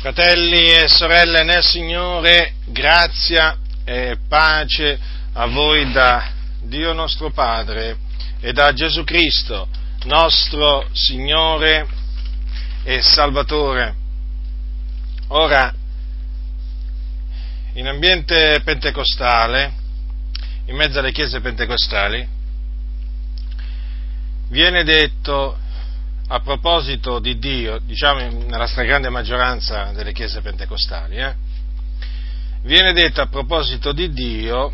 Fratelli e sorelle nel Signore, grazia e pace a voi da Dio nostro Padre e da Gesù Cristo, nostro Signore e Salvatore. Ora, in ambiente pentecostale, in mezzo alle chiese pentecostali, viene detto a proposito di Dio, diciamo nella stragrande maggioranza delle chiese pentecostali, eh, viene detto a proposito di Dio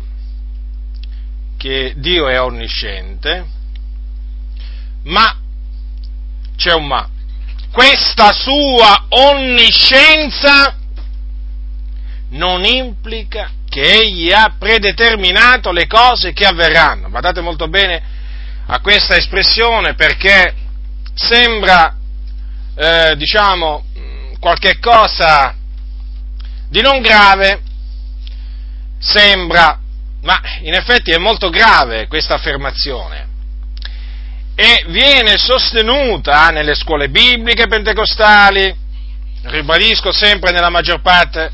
che Dio è onnisciente, ma c'è un ma. Questa sua onniscienza non implica che egli ha predeterminato le cose che avverranno. Guardate molto bene a questa espressione perché sembra, eh, diciamo, qualche cosa di non grave, sembra, ma in effetti è molto grave questa affermazione. E viene sostenuta nelle scuole bibliche pentecostali, ribadisco sempre nella maggior parte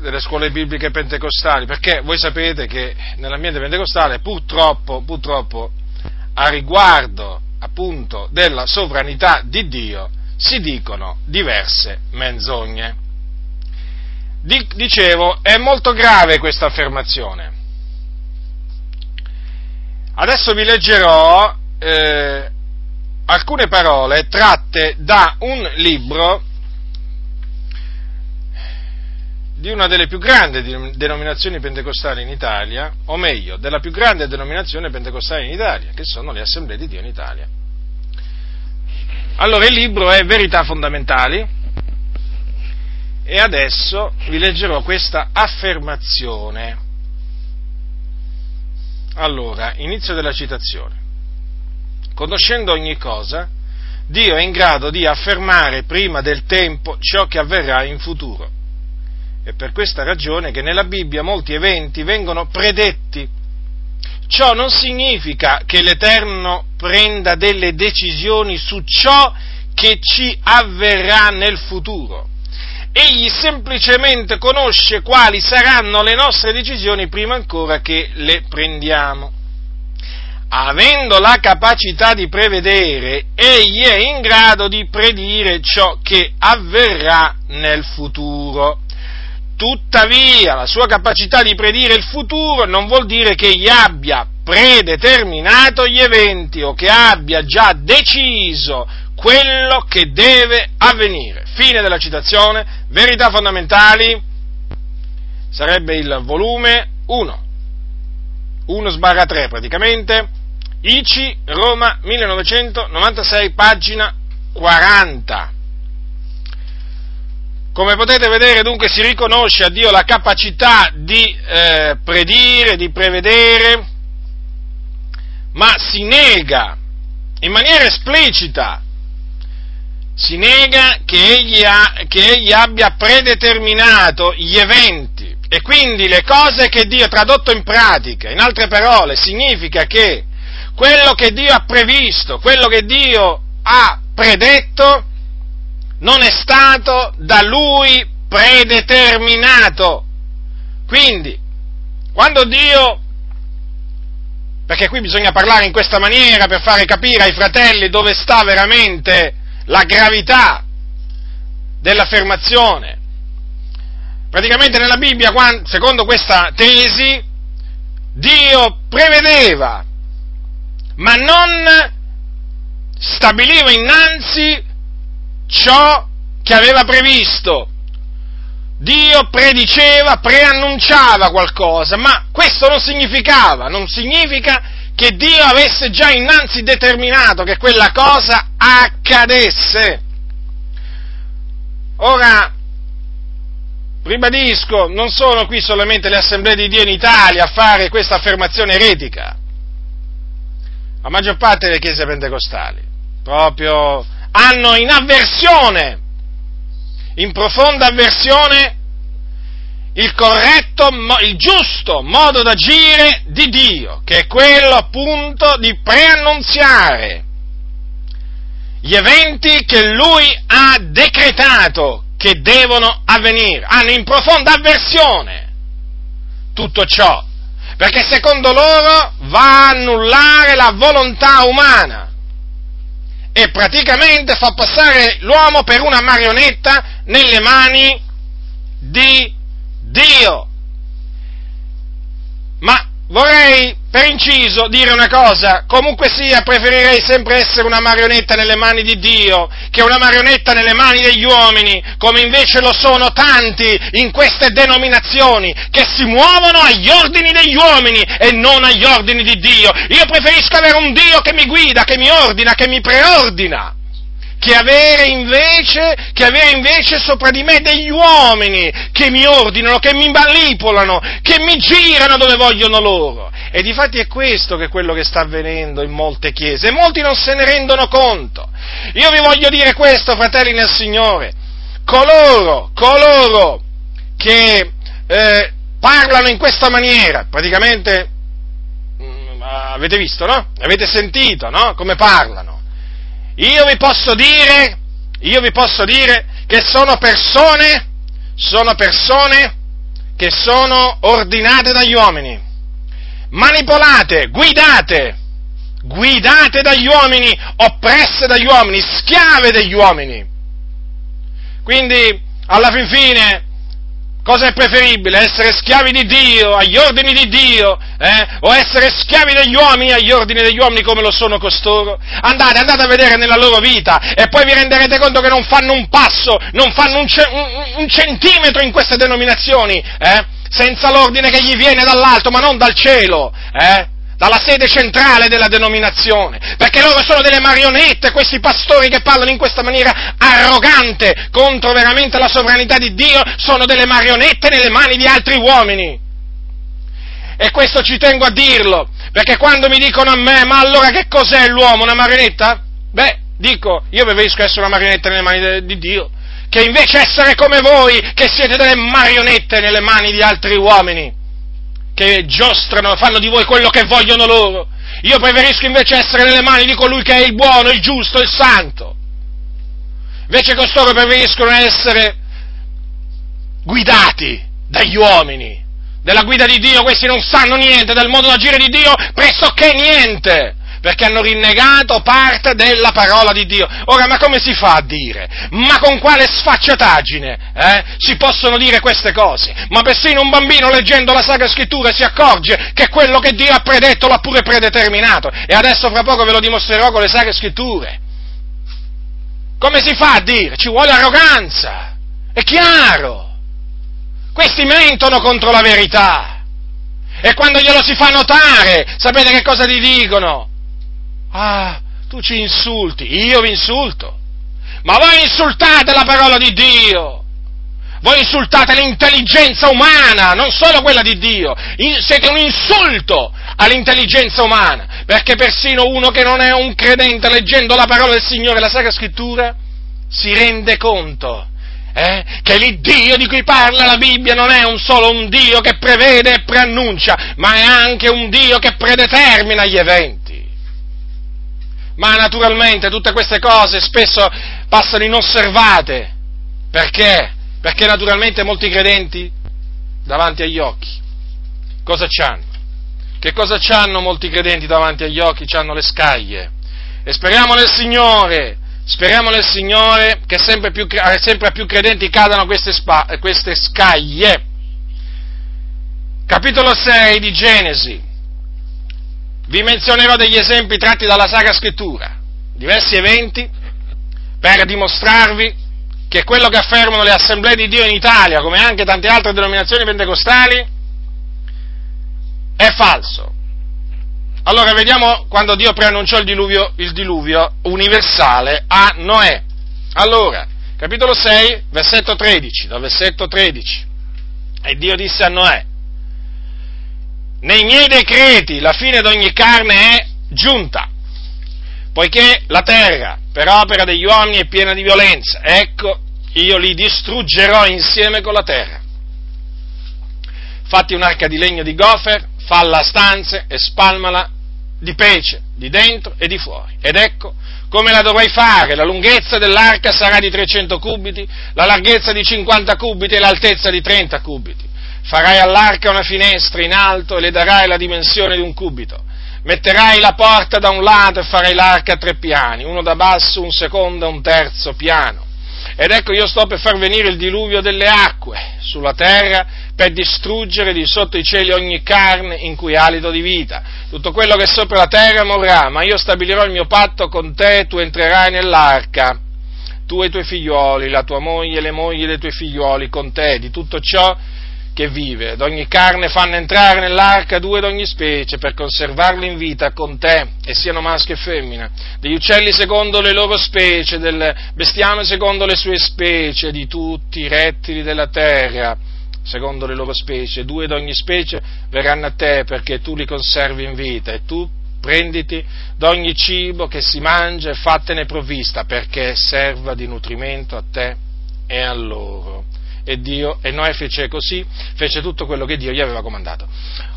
delle scuole bibliche pentecostali, perché voi sapete che nell'ambiente pentecostale purtroppo, purtroppo a riguardo appunto della sovranità di Dio si dicono diverse menzogne. Dicevo, è molto grave questa affermazione. Adesso vi leggerò eh, alcune parole tratte da un libro di una delle più grandi denominazioni pentecostali in Italia, o meglio, della più grande denominazione pentecostale in Italia, che sono le Assemblee di Dio in Italia. Allora, il libro è Verità fondamentali e adesso vi leggerò questa affermazione. Allora, inizio della citazione. Conoscendo ogni cosa, Dio è in grado di affermare prima del tempo ciò che avverrà in futuro è per questa ragione che nella Bibbia molti eventi vengono predetti. Ciò non significa che l'Eterno prenda delle decisioni su ciò che ci avverrà nel futuro. Egli semplicemente conosce quali saranno le nostre decisioni prima ancora che le prendiamo. Avendo la capacità di prevedere, egli è in grado di predire ciò che avverrà nel futuro. Tuttavia, la sua capacità di predire il futuro non vuol dire che egli abbia predeterminato gli eventi o che abbia già deciso quello che deve avvenire. Fine della citazione, verità fondamentali, sarebbe il volume 1, 1 sbarra 3 praticamente, ICI Roma 1996, pagina 40. Come potete vedere dunque si riconosce a Dio la capacità di eh, predire, di prevedere, ma si nega in maniera esplicita, si nega che egli, ha, che egli abbia predeterminato gli eventi. E quindi le cose che Dio ha tradotto in pratica, in altre parole, significa che quello che Dio ha previsto, quello che Dio ha predetto, non è stato da lui predeterminato. Quindi, quando Dio, perché qui bisogna parlare in questa maniera per fare capire ai fratelli dove sta veramente la gravità dell'affermazione. Praticamente nella Bibbia, secondo questa tesi, Dio prevedeva, ma non stabiliva innanzi ciò che aveva previsto. Dio prediceva, preannunciava qualcosa, ma questo non significava, non significa che Dio avesse già innanzi determinato che quella cosa accadesse. Ora, ribadisco, non sono qui solamente le assemblee di Dio in Italia a fare questa affermazione eretica, la maggior parte delle chiese pentecostali, proprio hanno in avversione, in profonda avversione, il corretto, il giusto modo d'agire di Dio, che è quello appunto di preannunziare gli eventi che Lui ha decretato, che devono avvenire. Hanno in profonda avversione tutto ciò, perché secondo loro va a annullare la volontà umana e praticamente fa passare l'uomo per una marionetta nelle mani di Dio. Ma vorrei per inciso dire una cosa, comunque sia preferirei sempre essere una marionetta nelle mani di Dio che una marionetta nelle mani degli uomini, come invece lo sono tanti in queste denominazioni che si muovono agli ordini degli uomini e non agli ordini di Dio. Io preferisco avere un Dio che mi guida, che mi ordina, che mi preordina che avere, invece, che avere invece sopra di me degli uomini che mi ordinano, che mi manipolano, che mi girano dove vogliono loro. E difatti è questo che è quello che sta avvenendo in molte chiese e molti non se ne rendono conto. Io vi voglio dire questo, fratelli nel Signore, coloro, coloro che eh, parlano in questa maniera, praticamente mh, mm, avete visto, no? Avete sentito, no? Come parlano io vi posso dire, io vi posso dire che sono persone, sono persone che sono ordinate dagli uomini, manipolate, guidate, guidate dagli uomini, oppresse dagli uomini, schiave degli uomini. Quindi, alla fin fine, Cosa è preferibile? Essere schiavi di Dio, agli ordini di Dio, eh? o essere schiavi degli uomini agli ordini degli uomini come lo sono costoro? Andate, andate a vedere nella loro vita e poi vi renderete conto che non fanno un passo, non fanno un, ce- un, un centimetro in queste denominazioni, eh? senza l'ordine che gli viene dall'alto, ma non dal cielo. Eh? Dalla sede centrale della denominazione, perché loro sono delle marionette, questi pastori che parlano in questa maniera arrogante contro veramente la sovranità di Dio, sono delle marionette nelle mani di altri uomini. E questo ci tengo a dirlo, perché quando mi dicono a me, ma allora che cos'è l'uomo, una marionetta? Beh, dico, io preferisco essere una marionetta nelle mani di Dio, che invece essere come voi, che siete delle marionette nelle mani di altri uomini che giostrano, fanno di voi quello che vogliono loro. Io preferisco invece essere nelle mani di colui che è il buono, il giusto, il santo. Invece costoro preferiscono essere guidati dagli uomini. Della guida di Dio questi non sanno niente, del modo d'agire di Dio pressoché niente perché hanno rinnegato parte della parola di Dio. Ora, ma come si fa a dire? Ma con quale sfacciataggine eh, si possono dire queste cose? Ma persino un bambino leggendo la Sacra Scrittura si accorge che quello che Dio ha predetto l'ha pure predeterminato. E adesso fra poco ve lo dimostrerò con le Sacre Scritture. Come si fa a dire? Ci vuole arroganza. È chiaro. Questi mentono contro la verità. E quando glielo si fa notare, sapete che cosa ti dicono? Ah, tu ci insulti, io vi insulto. Ma voi insultate la parola di Dio. Voi insultate l'intelligenza umana, non solo quella di Dio. Siete un insulto all'intelligenza umana, perché persino uno che non è un credente leggendo la parola del Signore, la Sacra Scrittura, si rende conto eh, che l'Iddio di cui parla la Bibbia non è un solo un Dio che prevede e preannuncia, ma è anche un Dio che predetermina gli eventi. Ma naturalmente tutte queste cose spesso passano inosservate. Perché? Perché naturalmente molti credenti davanti agli occhi cosa c'hanno? Che cosa c'hanno molti credenti davanti agli occhi? C'hanno le scaglie. E speriamo nel Signore, speriamo nel Signore che sempre, più, sempre a più credenti cadano queste, spa, queste scaglie. Capitolo 6 di Genesi vi menzionerò degli esempi tratti dalla Sacra Scrittura, diversi eventi, per dimostrarvi che quello che affermano le assemblee di Dio in Italia, come anche tante altre denominazioni pentecostali, è falso. Allora vediamo quando Dio preannunciò il diluvio, il diluvio universale a Noè. Allora, capitolo 6, versetto 13, dal versetto 13. E Dio disse a Noè, nei miei decreti la fine di ogni carne è giunta, poiché la terra per opera degli uomini è piena di violenza, ecco io li distruggerò insieme con la terra. Fatti un'arca di legno di gofer, falla a stanze e spalmala di pece, di dentro e di fuori. Ed ecco, come la dovrai fare? La lunghezza dell'arca sarà di 300 cubiti, la larghezza di 50 cubiti e l'altezza di 30 cubiti. Farai all'arca una finestra in alto e le darai la dimensione di un cubito. Metterai la porta da un lato e farai l'arca a tre piani, uno da basso, un secondo e un terzo piano. Ed ecco io sto per far venire il diluvio delle acque sulla terra per distruggere di sotto i cieli ogni carne in cui alito di vita. Tutto quello che è sopra la terra morrà, ma io stabilirò il mio patto con te, tu entrerai nell'arca, tu e i tuoi figlioli, la tua moglie e le mogli dei tuoi figlioli, con te, di tutto ciò che vive, d'ogni carne fanno entrare nell'arca due d'ogni specie per conservarli in vita con te, e siano maschio e femmina, degli uccelli secondo le loro specie, del bestiame secondo le sue specie, di tutti i rettili della terra, secondo le loro specie, due d'ogni specie verranno a te perché tu li conservi in vita, e tu prenditi d'ogni cibo che si mangia e fattene provvista perché serva di nutrimento a te e a loro e Dio, e Noè fece così, fece tutto quello che Dio gli aveva comandato.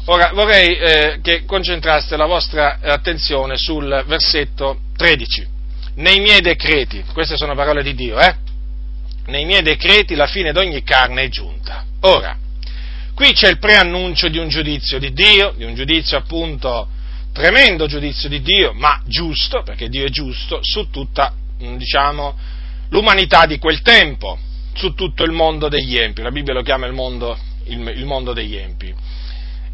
Ora vorrei eh, che concentraste la vostra attenzione sul versetto 13. Nei miei decreti, queste sono parole di Dio, eh? Nei miei decreti la fine di ogni carne è giunta. Ora, qui c'è il preannuncio di un giudizio di Dio, di un giudizio appunto tremendo giudizio di Dio, ma giusto, perché Dio è giusto, su tutta, diciamo, l'umanità di quel tempo su tutto il mondo degli empi, la Bibbia lo chiama il mondo, il, il mondo degli empi.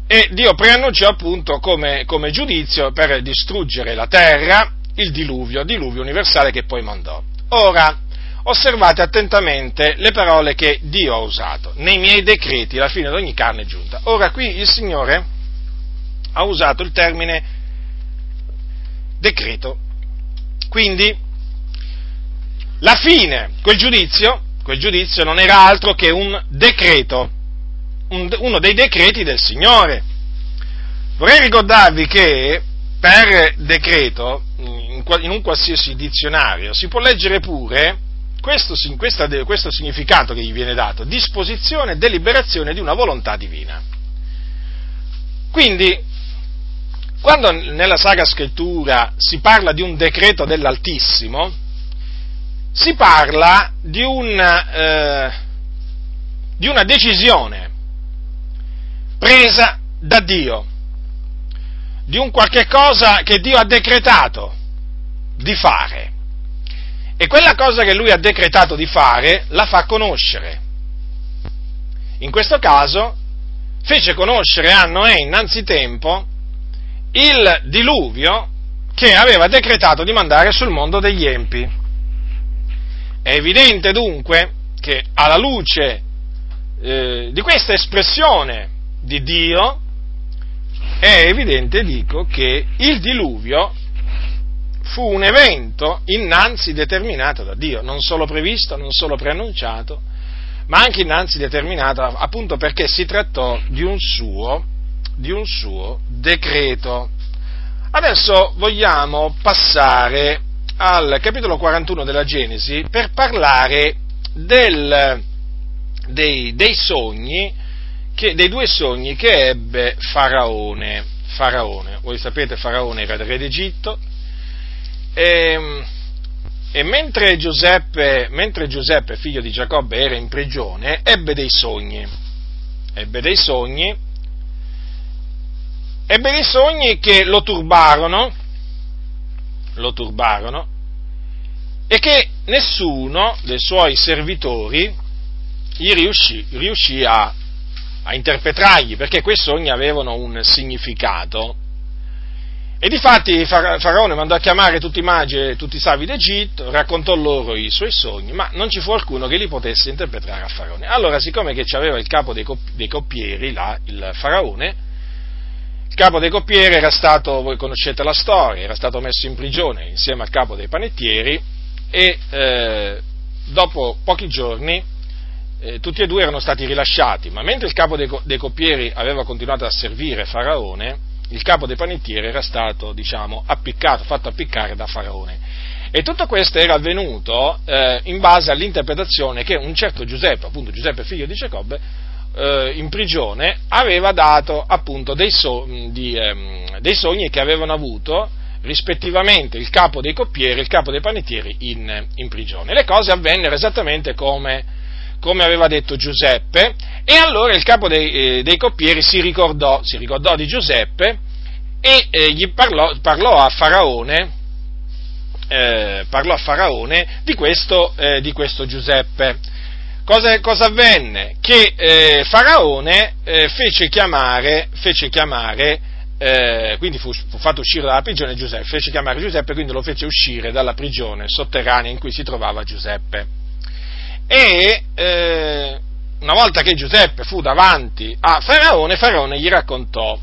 E Dio preannunciò appunto come, come giudizio per distruggere la terra il diluvio, diluvio universale che poi mandò. Ora, osservate attentamente le parole che Dio ha usato. Nei miei decreti la fine di ogni carne è giunta. Ora qui il Signore ha usato il termine decreto. Quindi la fine, quel giudizio, quel giudizio non era altro che un decreto, un, uno dei decreti del Signore. Vorrei ricordarvi che per decreto, in, in un qualsiasi dizionario, si può leggere pure questo, questa, questo significato che gli viene dato, disposizione e deliberazione di una volontà divina. Quindi, quando nella Sacra Scrittura si parla di un decreto dell'Altissimo, si parla di, un, eh, di una decisione presa da Dio, di un qualche cosa che Dio ha decretato di fare. E quella cosa che lui ha decretato di fare la fa conoscere. In questo caso fece conoscere a Noè innanzitempo il diluvio che aveva decretato di mandare sul mondo degli empi. È evidente dunque che alla luce eh, di questa espressione di Dio, è evidente, dico, che il diluvio fu un evento innanzi determinato da Dio, non solo previsto, non solo preannunciato, ma anche innanzi determinato appunto perché si trattò di un suo, di un suo decreto. Adesso vogliamo passare al capitolo 41 della Genesi per parlare del, dei, dei, sogni, che, dei due sogni che ebbe Faraone. Faraone. Voi sapete, Faraone era il re d'Egitto e, e mentre, Giuseppe, mentre Giuseppe, figlio di Giacobbe, era in prigione, ebbe dei sogni. Ebbe dei sogni, ebbe dei sogni che lo turbarono, lo turbarono e che nessuno dei suoi servitori gli riuscì, riuscì a, a interpretargli, perché quei sogni avevano un significato. E difatti Faraone mandò a chiamare tutti i magi e tutti i savi d'Egitto, raccontò loro i suoi sogni, ma non ci fu alcuno che li potesse interpretare a Faraone. Allora, siccome che c'aveva il capo dei, coppieri, là, il Faraone, capo dei coppieri era stato, voi conoscete la storia, era stato messo in prigione insieme al capo dei panettieri e eh, dopo pochi giorni eh, tutti e due erano stati rilasciati, ma mentre il capo dei, dei, coppieri aveva continuato a servire Faraone, il capo dei panettieri era stato, diciamo, appiccato, fatto appiccare da Faraone. E tutto questo era avvenuto eh, in base all'interpretazione che un certo Giuseppe, appunto Giuseppe figlio di Giacobbe, eh, in prigione aveva dato appunto dei, so, di, ehm, dei, sogni che avevano avuto rispettivamente il capo dei coppieri e il capo dei panettieri in, in prigione. Le cose avvennero esattamente come, come, aveva detto Giuseppe e allora il capo dei, eh, dei coppieri si ricordò, si ricordò, di Giuseppe e eh, gli parlò, parlò, a Faraone, eh, parlò a Faraone di questo, eh, di questo Giuseppe. Cosa, cosa, avvenne? Che eh, Faraone eh, fece chiamare, fece chiamare eh, quindi fu, fu, fatto uscire dalla prigione Giuseppe, fece chiamare Giuseppe, quindi lo fece uscire dalla prigione sotterranea in cui si trovava Giuseppe. E eh, una volta che Giuseppe fu davanti a Faraone, Faraone gli raccontò,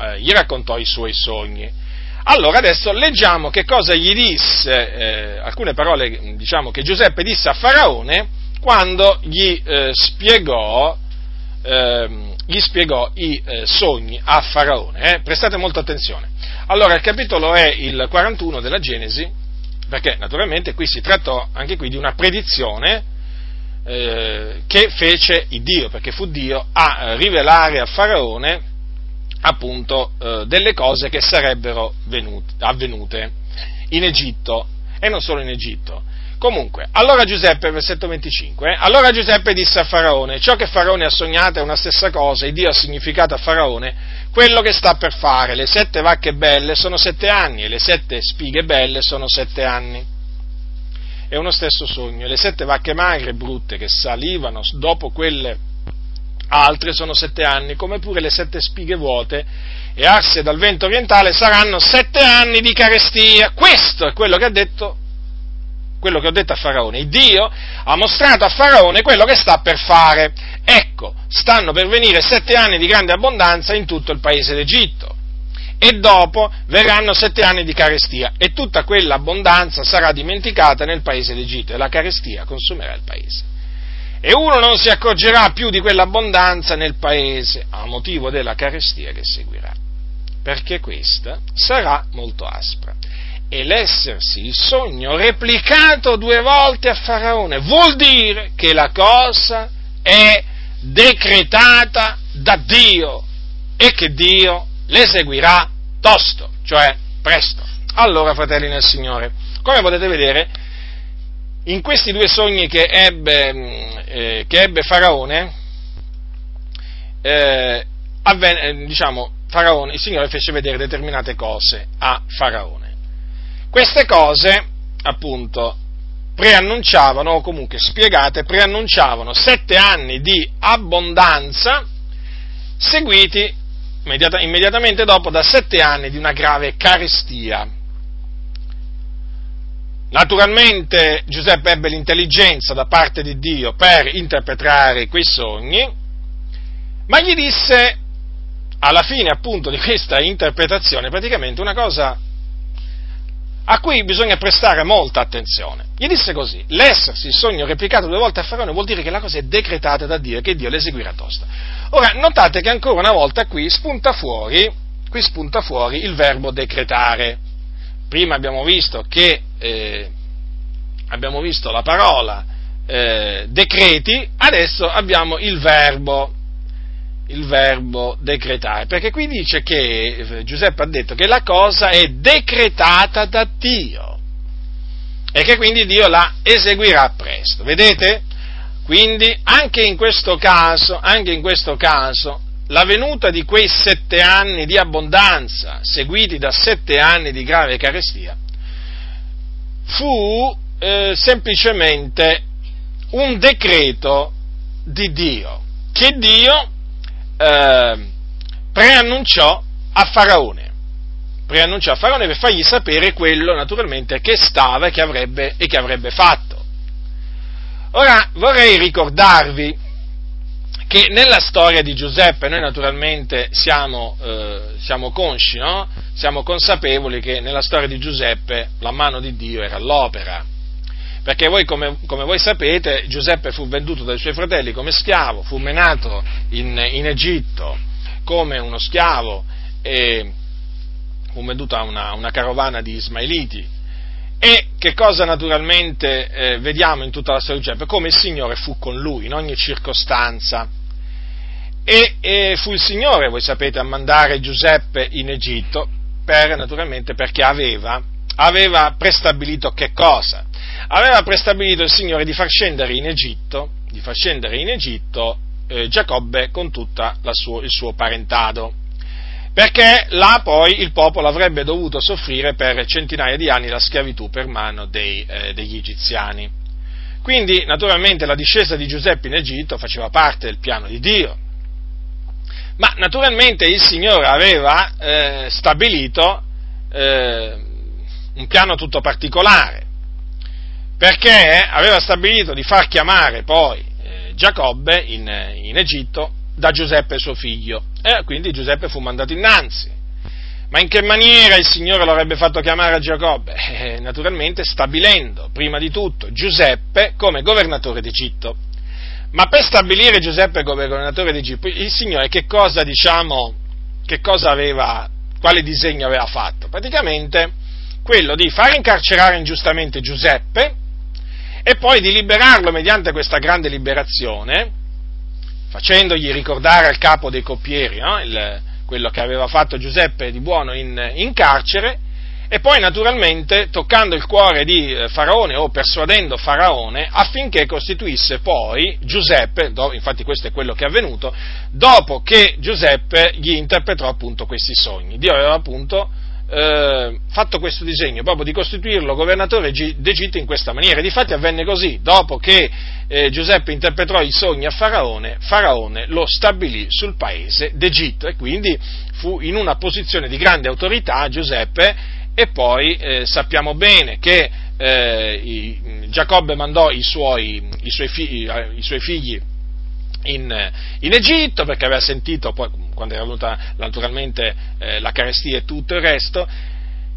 eh, gli raccontò i suoi sogni. Allora adesso leggiamo che cosa gli disse, eh, alcune parole diciamo, che Giuseppe disse a Faraone quando gli eh, spiegò ehm, gli spiegò i eh, sogni a Faraone. Eh? Prestate molta attenzione. Allora, il capitolo è il 41 della Genesi, perché naturalmente qui si trattò anche qui di una predizione eh, che fece Dio, perché fu Dio a rivelare a Faraone appunto eh, delle cose che sarebbero venute, avvenute in Egitto e non solo in Egitto. Comunque, allora Giuseppe, versetto 25, eh, allora Giuseppe disse a Faraone, ciò che Faraone ha sognato è una stessa cosa, e Dio ha significato a Faraone quello che sta per fare, le sette vacche belle sono sette anni e le sette spighe belle sono sette anni. È uno stesso sogno, le sette vacche magre e brutte che salivano dopo quelle altre sono sette anni, come pure le sette spighe vuote e arse dal vento orientale saranno sette anni di carestia. Questo è quello che ha detto quello che ho detto a Faraone. Dio ha mostrato a Faraone quello che sta per fare. Ecco, stanno per venire sette anni di grande abbondanza in tutto il paese d'Egitto. E dopo verranno sette anni di carestia e tutta quell'abbondanza sarà dimenticata nel paese d'Egitto e la carestia consumerà il paese. E uno non si accorgerà più di quell'abbondanza nel paese a motivo della carestia che seguirà, perché questa sarà molto aspra e l'essersi il sogno replicato due volte a Faraone vuol dire che la cosa è decretata da Dio e che Dio l'eseguirà tosto, cioè presto. Allora, fratelli nel Signore, come potete vedere, in questi due sogni che ebbe, mm, eh, che ebbe Faraone, eh, avvenne, diciamo, Faraone, il Signore fece vedere determinate cose a Faraone. Queste cose, appunto, preannunciavano, o comunque spiegate, preannunciavano sette anni di abbondanza, seguiti immediatamente dopo da sette anni di una grave carestia. Naturalmente Giuseppe ebbe l'intelligenza da parte di Dio per interpretare quei sogni, ma gli disse alla fine appunto di questa interpretazione praticamente una cosa a cui bisogna prestare molta attenzione. Gli disse così, l'essersi il sogno replicato due volte a Faraone vuol dire che la cosa è decretata da Dio e che Dio l'eseguirà tosta. Ora, notate che ancora una volta qui spunta fuori, qui spunta fuori il verbo decretare. Prima abbiamo visto che, eh, abbiamo visto la parola eh, decreti, adesso abbiamo il verbo il verbo decretare, perché qui dice che eh, Giuseppe ha detto che la cosa è decretata da Dio e che quindi Dio la eseguirà presto. Vedete? Quindi anche in questo caso, anche in questo caso, la venuta di quei sette anni di abbondanza, seguiti da sette anni di grave carestia, fu eh, semplicemente un decreto di Dio, che Dio eh, preannunciò a Faraone. Preannunciò a Faraone per fargli sapere quello naturalmente che stava e che avrebbe, e che avrebbe fatto. Ora vorrei ricordarvi che nella storia di Giuseppe noi naturalmente siamo, eh, siamo consci, no? siamo consapevoli che nella storia di Giuseppe la mano di Dio era all'opera perché voi, come, come, voi sapete, Giuseppe fu venduto dai suoi fratelli come schiavo, fu menato in, in Egitto come uno schiavo e fu venduto a una, una carovana di ismaeliti. E che cosa naturalmente eh, vediamo in tutta la storia di Giuseppe? Come il Signore fu con lui in ogni circostanza. E, e fu il Signore, voi sapete, a mandare Giuseppe in Egitto per, naturalmente perché aveva, aveva prestabilito che cosa? Aveva prestabilito il Signore di far scendere in Egitto, scendere in Egitto eh, Giacobbe con tutto il suo parentado perché là poi il popolo avrebbe dovuto soffrire per centinaia di anni la schiavitù per mano dei, eh, degli egiziani. Quindi, naturalmente, la discesa di Giuseppe in Egitto faceva parte del piano di Dio. Ma naturalmente il Signore aveva eh, stabilito eh, un piano tutto particolare, perché aveva stabilito di far chiamare poi eh, Giacobbe in, in Egitto da Giuseppe suo figlio. E quindi Giuseppe fu mandato innanzi. Ma in che maniera il Signore lo avrebbe fatto chiamare a Giacobbe? Eh, naturalmente stabilendo, prima di tutto, Giuseppe come governatore d'Egitto. Ma per stabilire Giuseppe come governatore d'Egitto, il Signore che cosa, diciamo, che cosa aveva, quale disegno aveva fatto? Praticamente quello di far incarcerare ingiustamente Giuseppe e poi di liberarlo mediante questa grande liberazione, facendogli ricordare al capo dei coppieri no? Il, quello che aveva fatto Giuseppe di buono in, in, carcere, e poi naturalmente toccando il cuore di eh, Faraone o persuadendo Faraone affinché costituisse poi Giuseppe, infatti questo è quello che è avvenuto, dopo che Giuseppe gli interpretò appunto questi sogni. Dio aveva appunto eh, fatto questo disegno, proprio di costituirlo governatore d'Egitto in questa maniera. Difatti avvenne così, dopo che eh, Giuseppe interpretò i sogni a Faraone, Faraone lo stabilì sul paese d'Egitto e quindi fu in una posizione di grande autorità Giuseppe e poi eh, sappiamo bene che eh, i, Giacobbe mandò i suoi, i suoi, figli, i suoi figli in, in, Egitto perché aveva sentito poi quando era venuta naturalmente eh, la carestia e tutto il resto,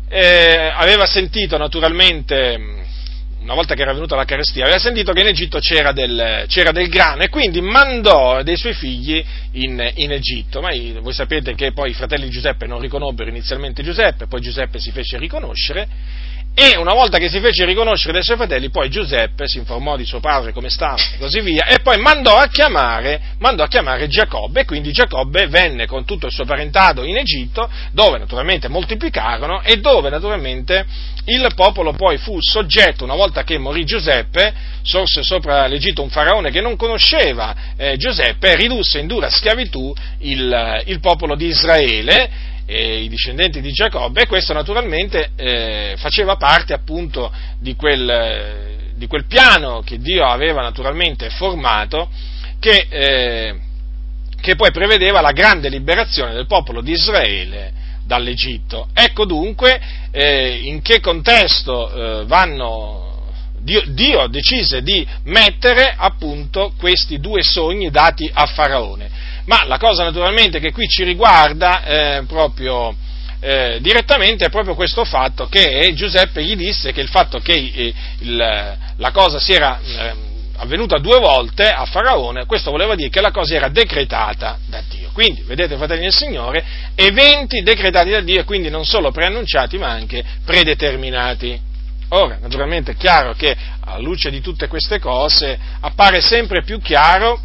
eh, aveva sentito naturalmente, una volta che era venuta la carestia, aveva sentito che in Egitto c'era del, c'era del grano e quindi mandò dei suoi figli in, in Egitto. Ma voi sapete che poi i fratelli di Giuseppe non riconobbero inizialmente Giuseppe, poi Giuseppe si fece riconoscere e una volta che si fece riconoscere dai suoi fratelli, poi Giuseppe si informò di suo padre come stava e così via, e poi mandò a chiamare, mandò a chiamare Giacobbe, e quindi Giacobbe venne con tutto il suo parentato in Egitto, dove naturalmente moltiplicarono e dove naturalmente il popolo poi fu soggetto, una volta che morì Giuseppe, sorse sopra l'Egitto un faraone che non conosceva eh, Giuseppe ridusse in dura schiavitù il, il popolo di Israele, eh, i discendenti di Giacobbe e questo naturalmente eh, faceva parte appunto di quel, di quel, piano che Dio aveva naturalmente formato che, eh, che poi prevedeva la grande liberazione del popolo di Israele dall'Egitto. Ecco dunque eh, in che contesto eh, vanno Dio, Dio, decise di mettere appunto questi due sogni dati a Faraone. Ma la cosa naturalmente che qui ci riguarda eh, proprio eh, direttamente è proprio questo fatto che Giuseppe gli disse che il fatto che eh, il, la cosa si era eh, avvenuta due volte a Faraone, questo voleva dire che la cosa era decretata da Dio. Quindi, vedete, fratelli del Signore, eventi decretati da Dio e quindi non solo preannunciati ma anche predeterminati. Ora, naturalmente è chiaro che alla luce di tutte queste cose appare sempre più chiaro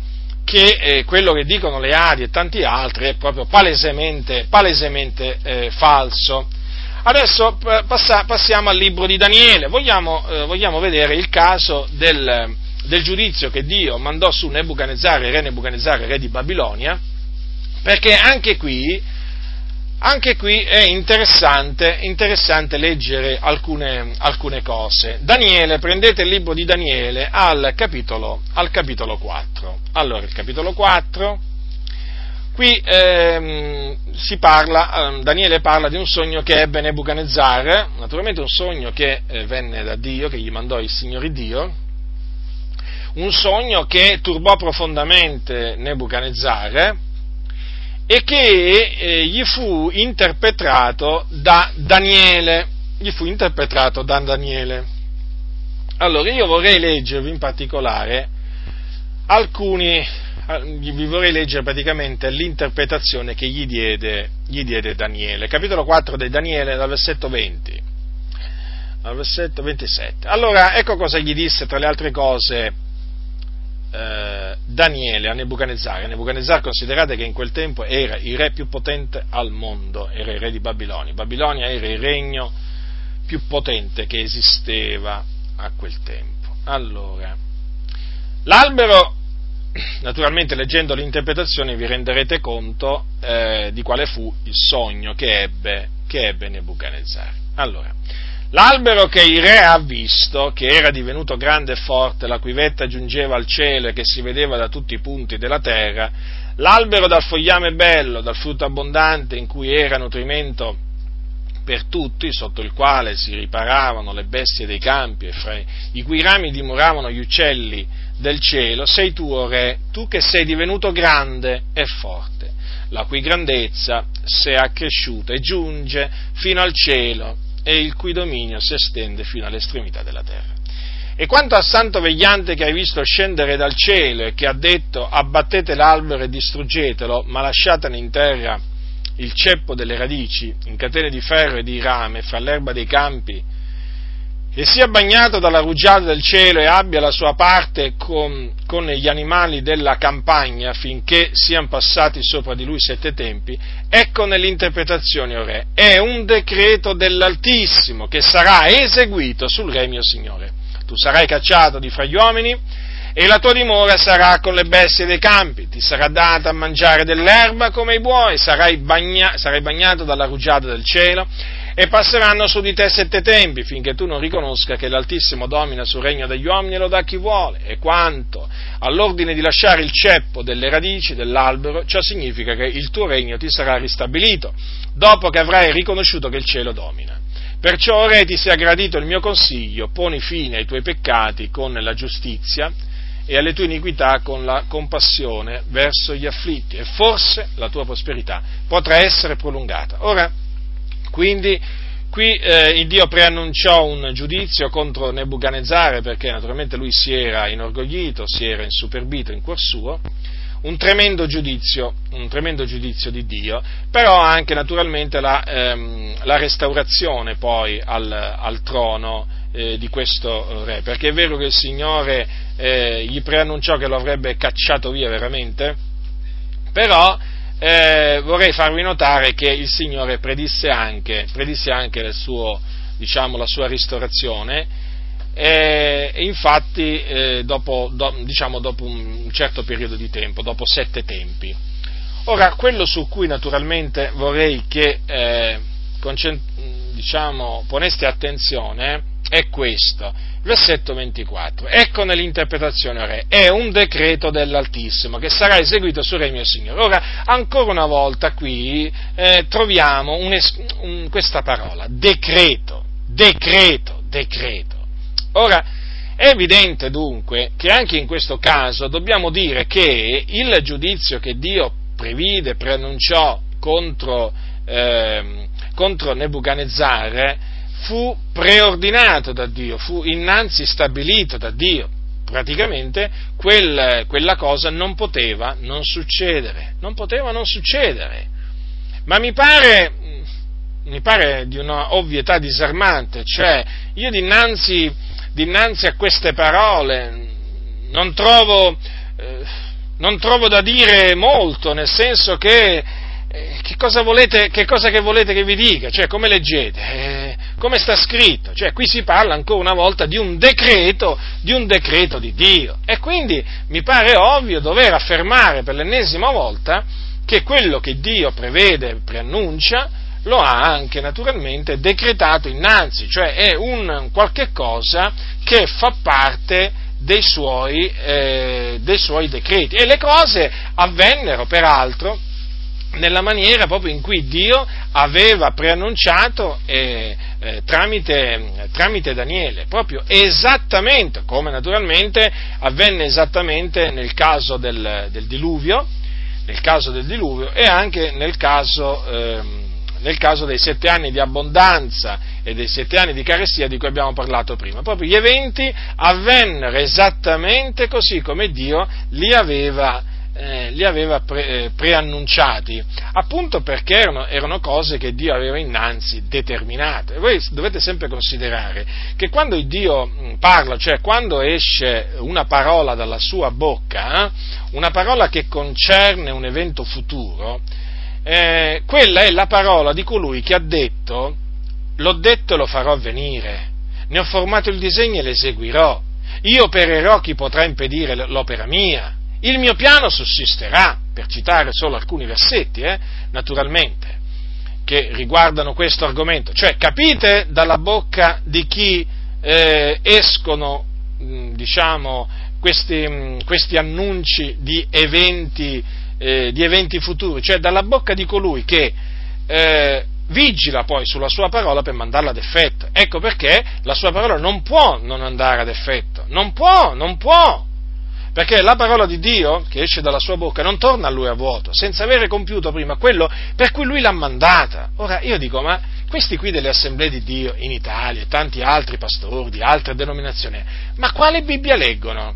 che eh, quello che dicono le Adi e tanti altri è proprio palesemente, palesemente eh, falso. Adesso passa, passiamo al libro di Daniele, vogliamo, eh, vogliamo vedere il caso del, del, giudizio che Dio mandò su Nebuchadnezzar, re Nebuchadnezzar, re di Babilonia, perché anche qui, anche qui è interessante, interessante leggere alcune, alcune, cose. Daniele, prendete il libro di Daniele al capitolo, al capitolo 4. Allora, il capitolo 4, qui ehm, parla, eh, Daniele parla di un sogno che ebbe Nebuchadnezzar, naturalmente un sogno che eh, venne da Dio, che gli mandò il Signore Dio, un sogno che turbò profondamente Nebuchadnezzar, e che eh, gli fu interpretato da Daniele. Gli fu interpretato da Daniele. Allora, io vorrei leggervi in particolare alcuni, vi vorrei leggere praticamente l'interpretazione che gli diede, gli diede Daniele. Capitolo 4 di Daniele, dal versetto 20 al versetto 27. Allora, ecco cosa gli disse, tra le altre cose, eh, Daniele a Nebuchadnezzar. Nebuchadnezzar considerate che in quel tempo era il re più potente al mondo, era il re di Babilonia. Babilonia era il regno più potente che esisteva a quel tempo. Allora, l'albero, naturalmente leggendo l'interpretazione vi renderete conto eh, di quale fu il sogno che ebbe, che ebbe Nebuchadnezzar. Allora, L'albero che il re ha visto, che era divenuto grande e forte, la cui vetta giungeva al cielo e che si vedeva da tutti i punti della terra, l'albero dal fogliame bello, dal frutto abbondante, in cui era nutrimento per tutti, sotto il quale si riparavano le bestie dei campi e fra i cui rami dimoravano gli uccelli del cielo, sei tu, o re, tu che sei divenuto grande e forte, la cui grandezza si è accresciuta e giunge fino al cielo e il cui dominio si estende fino all'estremità della terra. E quanto al santo vegliante che hai visto scendere dal cielo e che ha detto abbattete l'albero e distruggetelo, ma lasciatene in terra il ceppo delle radici, in catene di ferro e di rame, fra l'erba dei campi, e sia bagnato dalla rugiada del cielo e abbia la sua parte con, con, gli animali della campagna finché siano passati sopra di lui sette tempi, ecco nell'interpretazione, o re, è un decreto dell'Altissimo che sarà eseguito sul re mio Signore. Tu sarai cacciato di fra gli uomini e la tua dimora sarà con le bestie dei campi, ti sarà data a mangiare dell'erba come i buoi, sarai, bagna, sarai bagnato dalla rugiada del cielo e passeranno su di te sette tempi, finché tu non riconosca che l'Altissimo domina sul regno degli uomini e lo dà chi vuole. E quanto all'ordine di lasciare il ceppo delle radici dell'albero, ciò significa che il tuo regno ti sarà ristabilito, dopo che avrai riconosciuto che il cielo domina. Perciò, re, ti sia gradito il mio consiglio, poni fine ai tuoi peccati con la giustizia e alle tue iniquità con la compassione verso gli afflitti, e forse la tua prosperità potrà essere prolungata. Ora, quindi qui eh, il Dio preannunciò un giudizio contro Nebuchadnezzar perché naturalmente lui si era inorgoglito, si era insuperbito in cuor suo, un tremendo giudizio, un tremendo giudizio di Dio, però anche naturalmente la, ehm, la restaurazione poi al, al trono eh, di questo re, perché è vero che il Signore eh, gli preannunciò che lo avrebbe cacciato via veramente, però eh, vorrei farvi notare che il Signore predisse anche, predisse anche suo, diciamo, la sua ristorazione, e infatti eh, dopo, do, diciamo, dopo un certo periodo di tempo, dopo sette tempi. Ora, quello su cui naturalmente vorrei che eh, diciamo, poneste attenzione è questo. Versetto 24. Ecco nell'interpretazione re, è un decreto dell'Altissimo che sarà eseguito su re mio Signore. Ora, ancora una volta qui eh, troviamo un es- un, questa parola, decreto, decreto, decreto. Ora, è evidente dunque che anche in questo caso dobbiamo dire che il giudizio che Dio previde, preannunciò contro, eh, contro Nebuchadnezzar fu preordinato da Dio, fu innanzi stabilito da Dio. Praticamente quel, quella cosa non poteva non succedere, non poteva non succedere. Ma mi pare, mi pare di una ovvietà disarmante, cioè io dinanzi, dinanzi a queste parole non trovo, eh, non trovo da dire molto, nel senso che eh, che, cosa volete, che cosa che volete che vi dica? Cioè, come leggete? Eh, come sta scritto? Cioè, qui si parla ancora una volta di un decreto, di un decreto di Dio. E quindi mi pare ovvio dover affermare per l'ennesima volta che quello che Dio prevede, preannuncia, lo ha anche naturalmente decretato innanzi, cioè è un qualche cosa che fa parte dei suoi, eh, dei suoi decreti. E le cose avvennero, peraltro, nella maniera proprio in cui Dio aveva preannunciato eh, eh, tramite, tramite, Daniele, proprio esattamente come naturalmente avvenne esattamente nel caso del, del, diluvio, nel caso del diluvio e anche nel caso, eh, nel caso dei sette anni di abbondanza e dei sette anni di carestia di cui abbiamo parlato prima. Proprio gli eventi avvennero esattamente così come Dio li aveva eh, li aveva pre, eh, preannunciati, appunto perché erano, erano, cose che Dio aveva innanzi determinate. E voi dovete sempre considerare che quando Dio mm, parla, cioè quando esce una parola dalla sua bocca, eh, una parola che concerne un evento futuro, eh, quella è la parola di colui che ha detto, l'ho detto e lo farò avvenire, ne ho formato il disegno e l'eseguirò, io opererò chi potrà impedire l'opera mia il mio piano sussisterà, per citare solo alcuni versetti, eh, naturalmente, che riguardano questo argomento. Cioè, capite dalla bocca di chi eh, escono, mh, diciamo, questi, mh, questi, annunci di eventi, eh, di eventi, futuri, cioè dalla bocca di colui che eh, vigila poi sulla sua parola per mandarla ad effetto. Ecco perché la sua parola non può non andare ad effetto, non può, non può. Perché la parola di Dio che esce dalla sua bocca non torna a lui a vuoto, senza avere compiuto prima quello per cui lui l'ha mandata. Ora io dico, ma questi qui delle assemblee di Dio in Italia e tanti altri pastori di altre denominazioni, ma quale Bibbia leggono?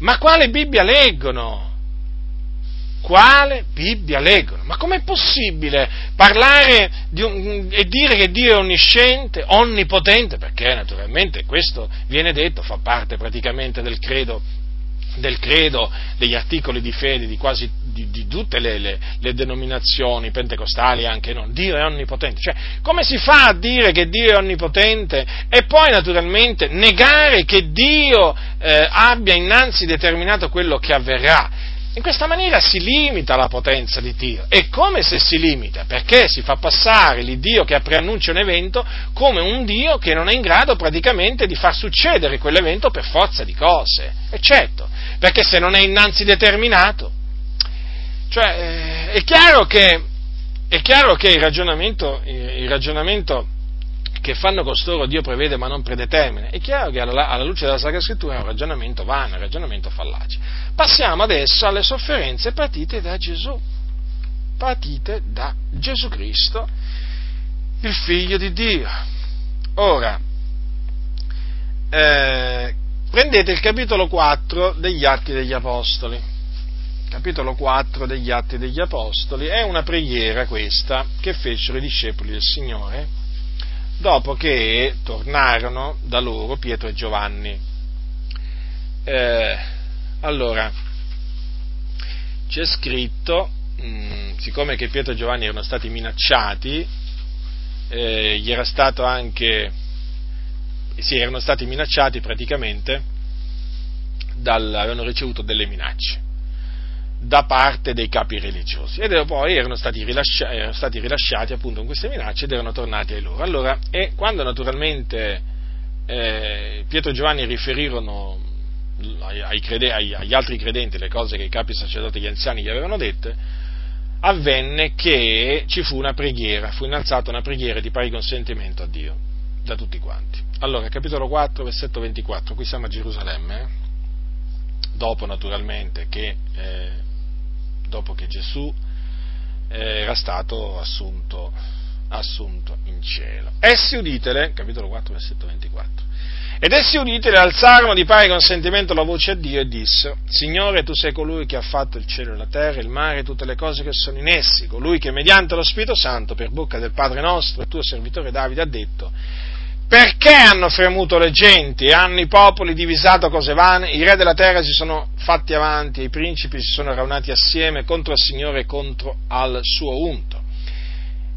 Ma quale Bibbia leggono? Quale Bibbia leggono? Ma com'è possibile parlare un, e dire che Dio è onnisciente, onnipotente? Perché naturalmente questo viene detto, fa parte praticamente del credo del credo, degli articoli di fede di quasi di, di tutte le, le, le, denominazioni pentecostali anche non. Dio è onnipotente. Cioè, come si fa a dire che Dio è onnipotente e poi naturalmente negare che Dio eh, abbia innanzi determinato quello che avverrà? In questa maniera si limita la potenza di Dio. E come se si limita? Perché si fa passare l'Iddio che preannuncia un evento come un Dio che non è in grado praticamente di far succedere quell'evento per forza di cose. E certo, perché se non è innanzi determinato, cioè eh, è chiaro che, è chiaro che il, ragionamento, il ragionamento che fanno costoro Dio prevede ma non predetermina. È chiaro che alla, alla, luce della Sacra Scrittura è un ragionamento vano, un ragionamento fallace. Passiamo adesso alle sofferenze patite da Gesù, patite da Gesù Cristo, il Figlio di Dio. Ora, eh, prendete il capitolo 4 degli Atti degli Apostoli. Capitolo 4 degli Atti degli Apostoli è una preghiera questa che fecero i discepoli del Signore dopo che tornarono da loro Pietro e Giovanni. Eh, allora, c'è scritto, mh, mm, siccome che Pietro e Giovanni erano stati minacciati, eh, gli era stato anche, sì, erano stati minacciati praticamente, dal, avevano ricevuto delle minacce da parte dei capi religiosi e poi erano stati, rilasciati, erano stati rilasciati appunto con queste minacce ed erano tornati ai loro. Allora, e quando naturalmente eh, Pietro e Giovanni riferirono ai, crede, agli altri credenti le cose che i capi sacerdoti e gli anziani gli avevano dette, avvenne che ci fu una preghiera, fu innalzata una preghiera di pari consentimento a Dio da tutti quanti. Allora, capitolo 4, versetto 24, qui siamo a Gerusalemme, eh? dopo naturalmente che eh, dopo che Gesù eh, era stato assunto, assunto in cielo. Essi uditele, capitolo 4, versetto 24. Ed essi uditele alzarono di pari consentimento la voce a Dio e dissero, Signore, tu sei colui che ha fatto il cielo e la terra, il mare e tutte le cose che sono in essi, colui che mediante lo Spirito Santo, per bocca del Padre nostro, il tuo servitore Davide, ha detto, perché hanno fremuto le genti e hanno i popoli divisato cose vane? I re della terra si sono fatti avanti e i principi si sono raunati assieme contro il Signore e contro al suo unto.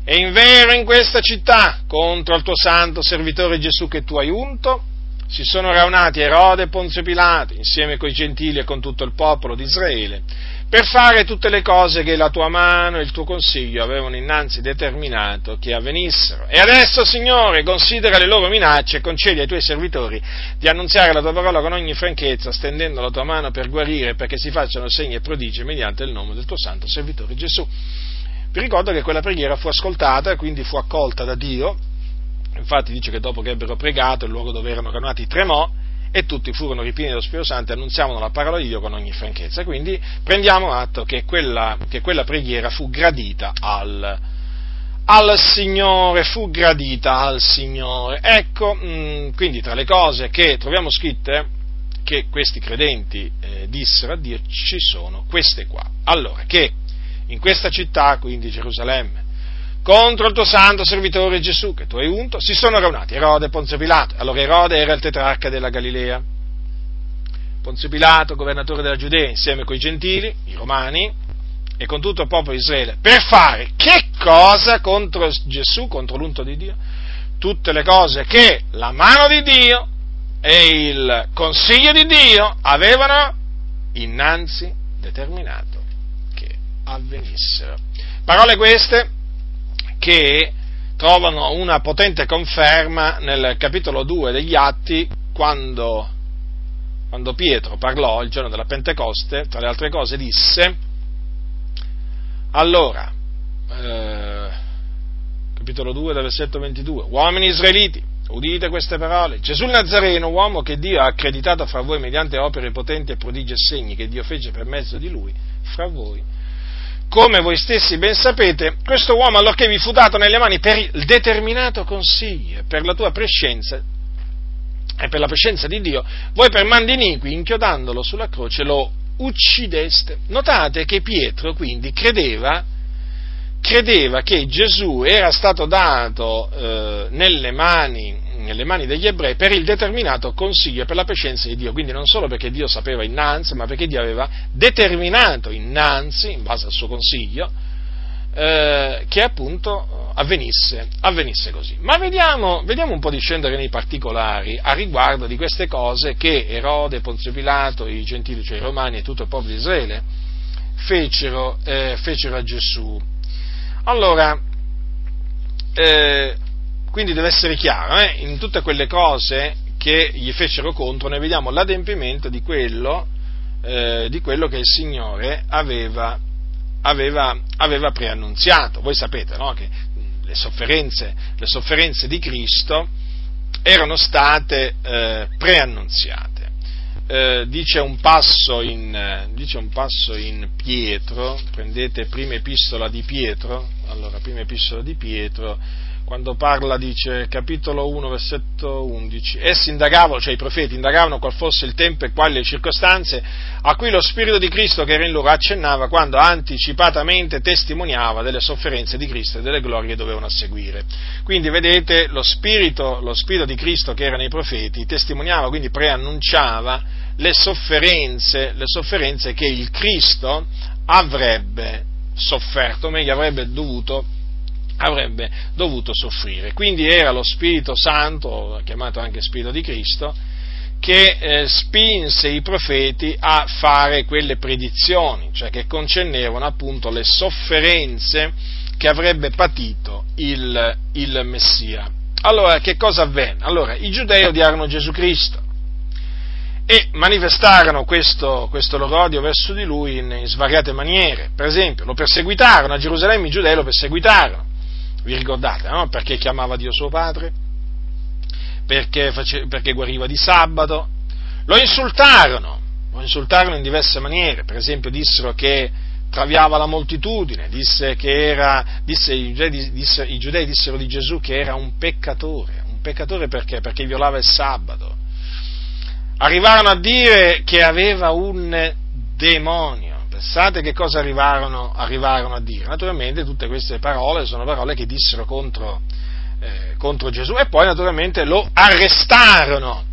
E in vero in questa città, contro il tuo santo servitore Gesù che tu hai unto, si sono raunati Erode e Ponzio Pilato, insieme coi gentili e con tutto il popolo di Israele, per fare tutte le cose che la tua mano e il tuo consiglio avevano innanzi determinato che avvenissero. E adesso, Signore, considera le loro minacce e concedi ai tuoi servitori di annunziare la tua parola con ogni franchezza, stendendo la tua mano per guarire, perché si facciano segni e prodigi mediante il nome del tuo santo servitore Gesù. Vi ricordo che quella preghiera fu ascoltata e quindi fu accolta da Dio. Infatti dice che dopo che ebbero pregato, il luogo dove erano radunati tremò e tutti furono ripieni dello Spirito Santo e annunziavano la parola di Dio con ogni franchezza. Quindi prendiamo atto che quella, che quella preghiera fu gradita al, al, Signore, fu gradita al Signore. Ecco, mh, mm, quindi tra le cose che troviamo scritte che questi credenti eh, dissero a Dio ci sono queste qua. Allora, che in questa città, quindi Gerusalemme, contro il tuo santo servitore Gesù, che tu hai unto, si sono raunati Erode e Ponzio Pilato. Allora Erode era il tetrarca della Galilea, Ponzio Pilato, governatore della Giudea, insieme con i gentili, i romani, e con tutto il popolo di Israele, per fare che cosa contro Gesù, contro l'unto di Dio? Tutte le cose che la mano di Dio e il consiglio di Dio avevano innanzi determinato che avvenissero. Parole queste che trovano una potente conferma nel capitolo 2 degli Atti quando, quando Pietro parlò il giorno della Pentecoste, tra le altre cose disse, allora, eh, capitolo 2 del versetto 22, uomini israeliti, udite queste parole, Gesù Nazareno, uomo che Dio ha accreditato fra voi mediante opere potenti e prodigi e segni che Dio fece per mezzo di lui, fra voi, come voi stessi ben sapete, questo uomo allorché vi fu dato nelle mani per il determinato consiglio, per la tua prescenza e per la prescenza di Dio, voi per mandi iniqui, inchiodandolo sulla croce, lo uccideste. Notate che Pietro quindi credeva, credeva che Gesù era stato dato eh, nelle mani nelle mani degli ebrei per il determinato consiglio e per la prescenza di Dio, quindi non solo perché Dio sapeva innanzi, ma perché Dio aveva determinato innanzi, in base al suo consiglio, eh, che appunto avvenisse, avvenisse, così. Ma vediamo, vediamo, un po' di scendere nei particolari a riguardo di queste cose che Erode, Ponzio Pilato, i gentili, cioè i romani e tutto il popolo di Israele fecero, eh, fecero a Gesù. Allora, eh, quindi deve essere chiaro, eh? in tutte quelle cose che gli fecero contro, noi vediamo l'adempimento di quello, eh, di quello che il Signore aveva, aveva, aveva preannunziato. Voi sapete no? che le sofferenze, le sofferenze, di Cristo erano state eh, preannunziate. Eh, dice, un in, dice, un passo in, Pietro, prendete prima epistola di Pietro, allora prima epistola di Pietro, quando parla, dice, capitolo 1, versetto 11, essi indagavano, cioè i profeti indagavano qual fosse il tempo e quali le circostanze a cui lo Spirito di Cristo che era in loro accennava quando anticipatamente testimoniava delle sofferenze di Cristo e delle glorie che dovevano seguire. Quindi vedete, lo Spirito, lo Spirito di Cristo che era nei profeti testimoniava, quindi preannunciava le sofferenze, le sofferenze che il Cristo avrebbe sofferto, o meglio avrebbe dovuto avrebbe dovuto soffrire. Quindi era lo Spirito Santo, chiamato anche Spirito di Cristo, che eh, spinse i profeti a fare quelle predizioni, cioè che concernevano appunto le sofferenze che avrebbe patito il, il Messia. Allora, che cosa avvenne? Allora, i giudei odiarono Gesù Cristo e manifestarono questo, questo loro odio verso di lui in, in svariate maniere. Per esempio, lo perseguitarono a Gerusalemme, i giudei lo perseguitarono vi ricordate, no? Perché chiamava Dio suo padre? Perché, face, perché guariva di sabato? Lo insultarono, lo insultarono in diverse maniere, per esempio dissero che traviava la moltitudine, disse che era, disse, i, giudei, disse, i giudei dissero di Gesù che era un peccatore, un peccatore perché? Perché violava il sabato. Arrivarono a dire che aveva un demonio Pensate che cosa arrivarono, arrivarono, a dire. Naturalmente tutte queste parole sono parole che dissero contro, eh, contro Gesù e poi naturalmente lo arrestarono.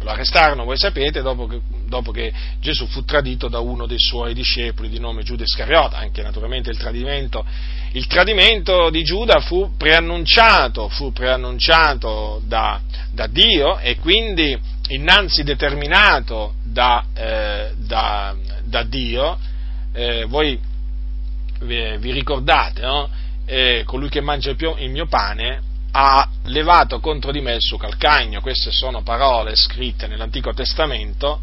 Lo arrestarono, voi sapete, dopo che, dopo che, Gesù fu tradito da uno dei suoi discepoli di nome Giuda Iscariota, anche naturalmente il tradimento, il tradimento di Giuda fu preannunciato, fu preannunciato da, da Dio e quindi innanzi determinato da, eh, da, da Dio eh, voi vi, ricordate, no? eh, colui che mangia il mio pane ha levato contro di me il suo calcagno. Queste sono parole scritte nell'Antico Testamento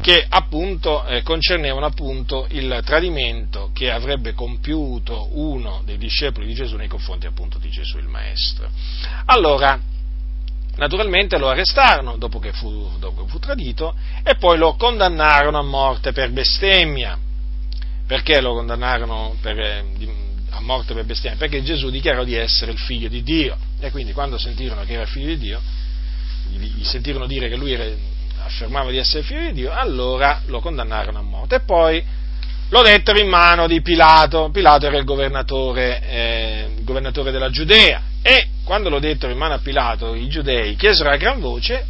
che appunto eh, concernevano appunto il tradimento che avrebbe compiuto uno dei discepoli di Gesù nei confronti appunto di Gesù il Maestro. Allora, naturalmente lo arrestarono dopo che fu, dopo che fu tradito e poi lo condannarono a morte per bestemmia. Perché lo condannarono per, eh, a morte per bestemmia? Perché Gesù dichiarò di essere il figlio di Dio e quindi quando sentirono che era il figlio di Dio, gli, sentirono dire che lui era, affermava di essere figlio di Dio, allora lo condannarono a morte. E poi lo dettero in mano di Pilato. Pilato era il governatore, eh, il governatore della Giudea. E quando lo dettero in mano a Pilato, i giudei chiesero a gran voce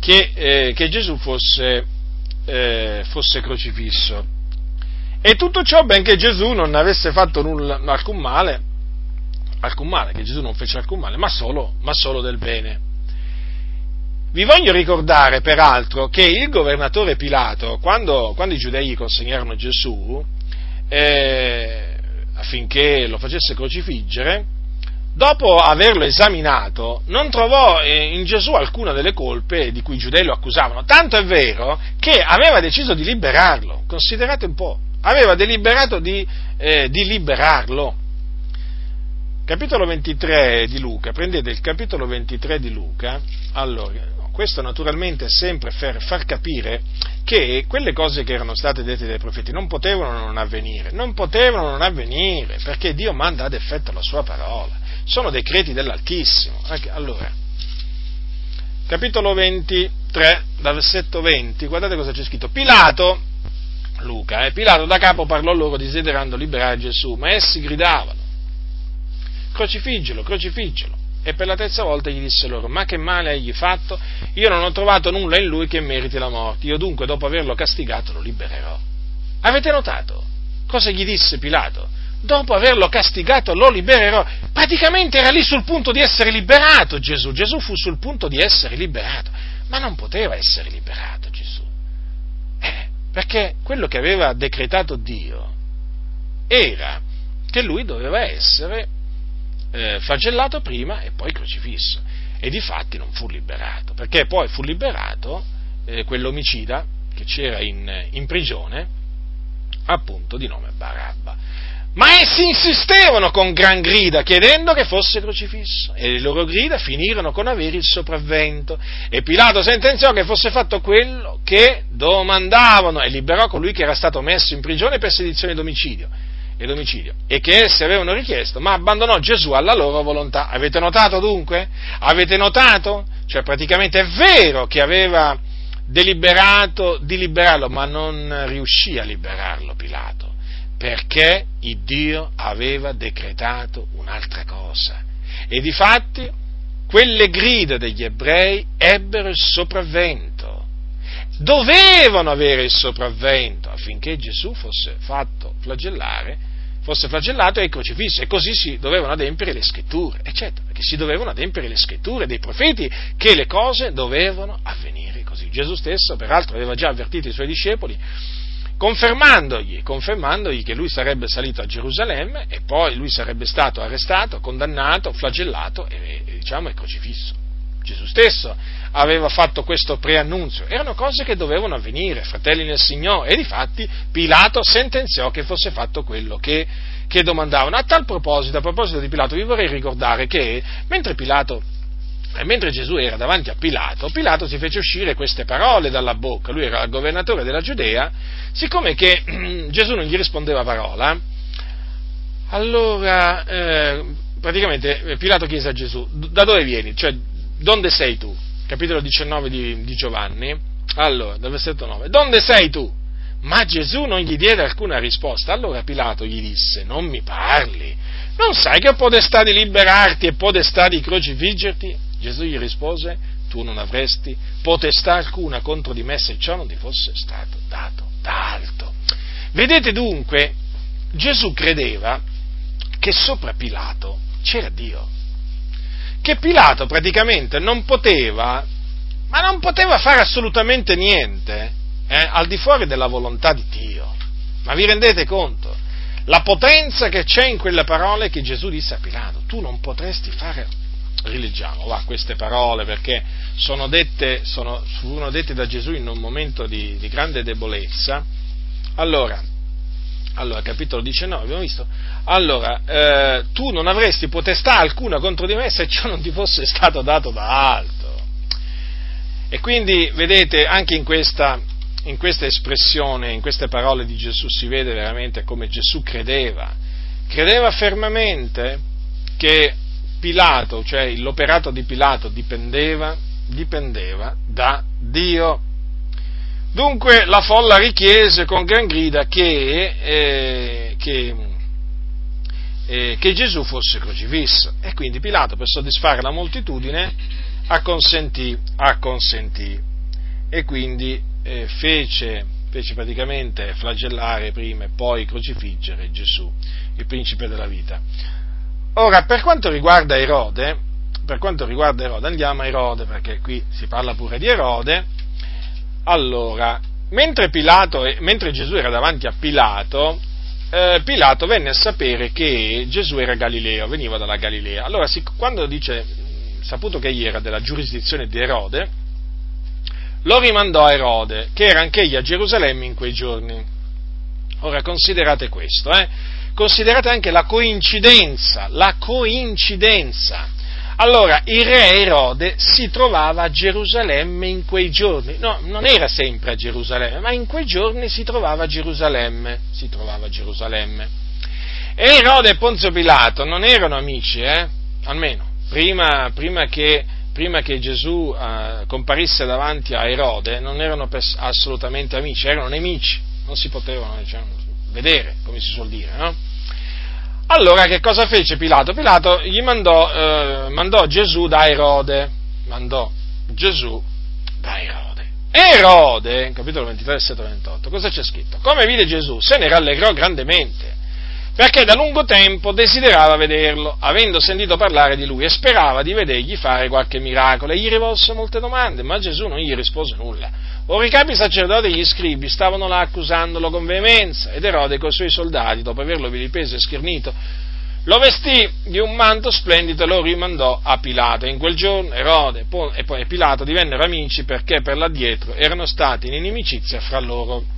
che, eh, che Gesù fosse, eh, fosse crocifisso. E tutto ciò benché Gesù non avesse fatto nulla, alcun male, alcun male, che Gesù non fece alcun male, ma solo, ma solo del bene. Vi voglio ricordare, peraltro, che il governatore Pilato, quando, quando i giudei gli consegnarono Gesù, eh, affinché lo facesse crocifiggere, dopo averlo esaminato, non trovò eh, in Gesù alcuna delle colpe di cui i giudei lo accusavano. Tanto è vero che aveva deciso di liberarlo. Considerate un po', aveva deliberato di, eh, di liberarlo. Capitolo 23 di Luca, prendete il capitolo 23 di Luca, allora, questo naturalmente sempre per far capire che quelle cose che erano state dette dai profeti non potevano non avvenire, non potevano non avvenire, perché Dio manda ad effetto la sua parola, sono decreti dell'Altissimo. Allora, capitolo 23, dal versetto 20, guardate cosa c'è scritto. Pilato, Luca, eh, Pilato da capo parlò loro desiderando liberare Gesù, ma essi gridavano, crocifiggelo, crocifiggelo e per la terza volta gli disse loro, ma che male hai fatto? Io non ho trovato nulla in lui che meriti la morte, io dunque dopo averlo castigato lo libererò. Avete notato cosa gli disse Pilato? Dopo averlo castigato lo libererò. Praticamente era lì sul punto di essere liberato Gesù, Gesù fu sul punto di essere liberato, ma non poteva essere liberato perché quello che aveva decretato Dio era che lui doveva essere eh, flagellato prima e poi crocifisso. E di fatti non fu liberato, perché poi fu liberato eh, quell'omicida che c'era in, in prigione, appunto di nome Barabba. Ma essi insistevano con gran grida chiedendo che fosse crocifisso e le loro grida finirono con avere il sopravvento e Pilato sentenziò che fosse fatto quello che domandavano e liberò colui che era stato messo in prigione per sedizione d'omicidio ed omicidio, e che essi avevano richiesto, ma abbandonò Gesù alla loro volontà. Avete notato dunque? Avete notato? Cioè praticamente è vero che aveva deliberato di liberarlo, ma non riuscì a liberarlo Pilato, perché il Dio aveva decretato un'altra cosa. E difatti quelle grida degli ebrei ebbero il sopravvento dovevano avere il sopravvento affinché Gesù fosse fatto flagellare, fosse flagellato e crocifisso, e così si dovevano adempiere le scritture, eccetera, perché si dovevano adempiere le scritture dei profeti che le cose dovevano avvenire così. Gesù stesso, peraltro, aveva già avvertito i suoi discepoli, confermandogli, confermandogli che lui sarebbe salito a Gerusalemme e poi lui sarebbe stato arrestato, condannato, flagellato e, e diciamo, crocifisso. Gesù stesso aveva fatto questo preannunzio. Erano cose che dovevano avvenire, fratelli nel Signore, e difatti Pilato sentenziò che fosse fatto quello che, che domandavano. A tal proposito, a proposito di Pilato, vi vorrei ricordare che mentre Pilato e mentre Gesù era davanti a Pilato, Pilato si fece uscire queste parole dalla bocca, lui era il governatore della Giudea, siccome che Gesù non gli rispondeva parola, allora eh, praticamente Pilato chiese a Gesù, da dove vieni? Cioè, donde sei tu? Capitolo 19 di, di Giovanni. Allora, dal versetto 9. Donde sei tu? Ma Gesù non gli diede alcuna risposta. Allora Pilato gli disse, non mi parli. Non sai che ho potestà di liberarti e potestà di crocifiggerti? Gesù gli rispose, tu non avresti potestà alcuna contro di me se ciò non ti fosse stato dato da alto. Vedete dunque, Gesù credeva che sopra Pilato c'era Dio che Pilato praticamente non poteva, ma non poteva fare assolutamente niente eh, al di fuori della volontà di Dio. Ma vi rendete conto? La potenza che c'è in quelle parole che Gesù disse a Pilato, tu non potresti fare, rileggiamo va, queste parole perché sono dette, sono, furono dette da Gesù in un momento di, di grande debolezza. Allora, allora, capitolo 19, abbiamo visto? Allora, eh, tu non avresti potestà alcuna contro di me se ciò non ti fosse stato dato da alto. E quindi, vedete, anche in questa, in questa espressione, in queste parole di Gesù si vede veramente come Gesù credeva. Credeva fermamente che Pilato, cioè l'operato di Pilato dipendeva, dipendeva da Dio. Dunque la folla richiese con gran grida che, eh, che, eh, che, Gesù fosse crocifisso. E quindi Pilato per soddisfare la moltitudine acconsentì, acconsentì. E quindi eh, fece, fece praticamente flagellare prima e poi crocifiggere Gesù, il principe della vita. Ora, per quanto riguarda Erode, per quanto riguarda Erode, andiamo a Erode, perché qui si parla pure di Erode, allora, mentre, Pilato, mentre Gesù era davanti a Pilato, eh, Pilato venne a sapere che Gesù era Galileo, veniva dalla Galilea. Allora, quando dice, saputo che egli era della giurisdizione di Erode, lo rimandò a Erode, che era anch'egli a Gerusalemme in quei giorni. Ora, considerate questo, eh? Considerate anche la coincidenza, la coincidenza allora, il re Erode si trovava a Gerusalemme in quei giorni, no, non era sempre a Gerusalemme, ma in quei giorni si trovava a Gerusalemme, si trovava a Gerusalemme. E Erode e Ponzio Pilato non erano amici, eh? almeno, prima, prima, che, prima che, Gesù uh, comparisse davanti a Erode, non erano pers- assolutamente amici, erano nemici, non si potevano diciamo, vedere, come si suol dire, no? Allora che cosa fece Pilato? Pilato gli mandò, eh, mandò Gesù da Erode, mandò Gesù da Erode. Erode, capitolo 23, versetto 28, cosa c'è scritto? Come vide Gesù, se ne rallegrò grandemente, perché da lungo tempo desiderava vederlo, avendo sentito parlare di lui, e sperava di vedergli fare qualche miracolo, e gli rivolse molte domande, ma Gesù non gli rispose nulla. Ora i capi sacerdoti e gli scribi stavano là accusandolo con veemenza ed Erode con i suoi soldati, dopo averlo vilipeso e schernito, lo vestì di un manto splendido e lo rimandò a Pilato. In quel giorno Erode e Pilato divennero amici perché per l'addietro erano stati in inimicizia fra loro.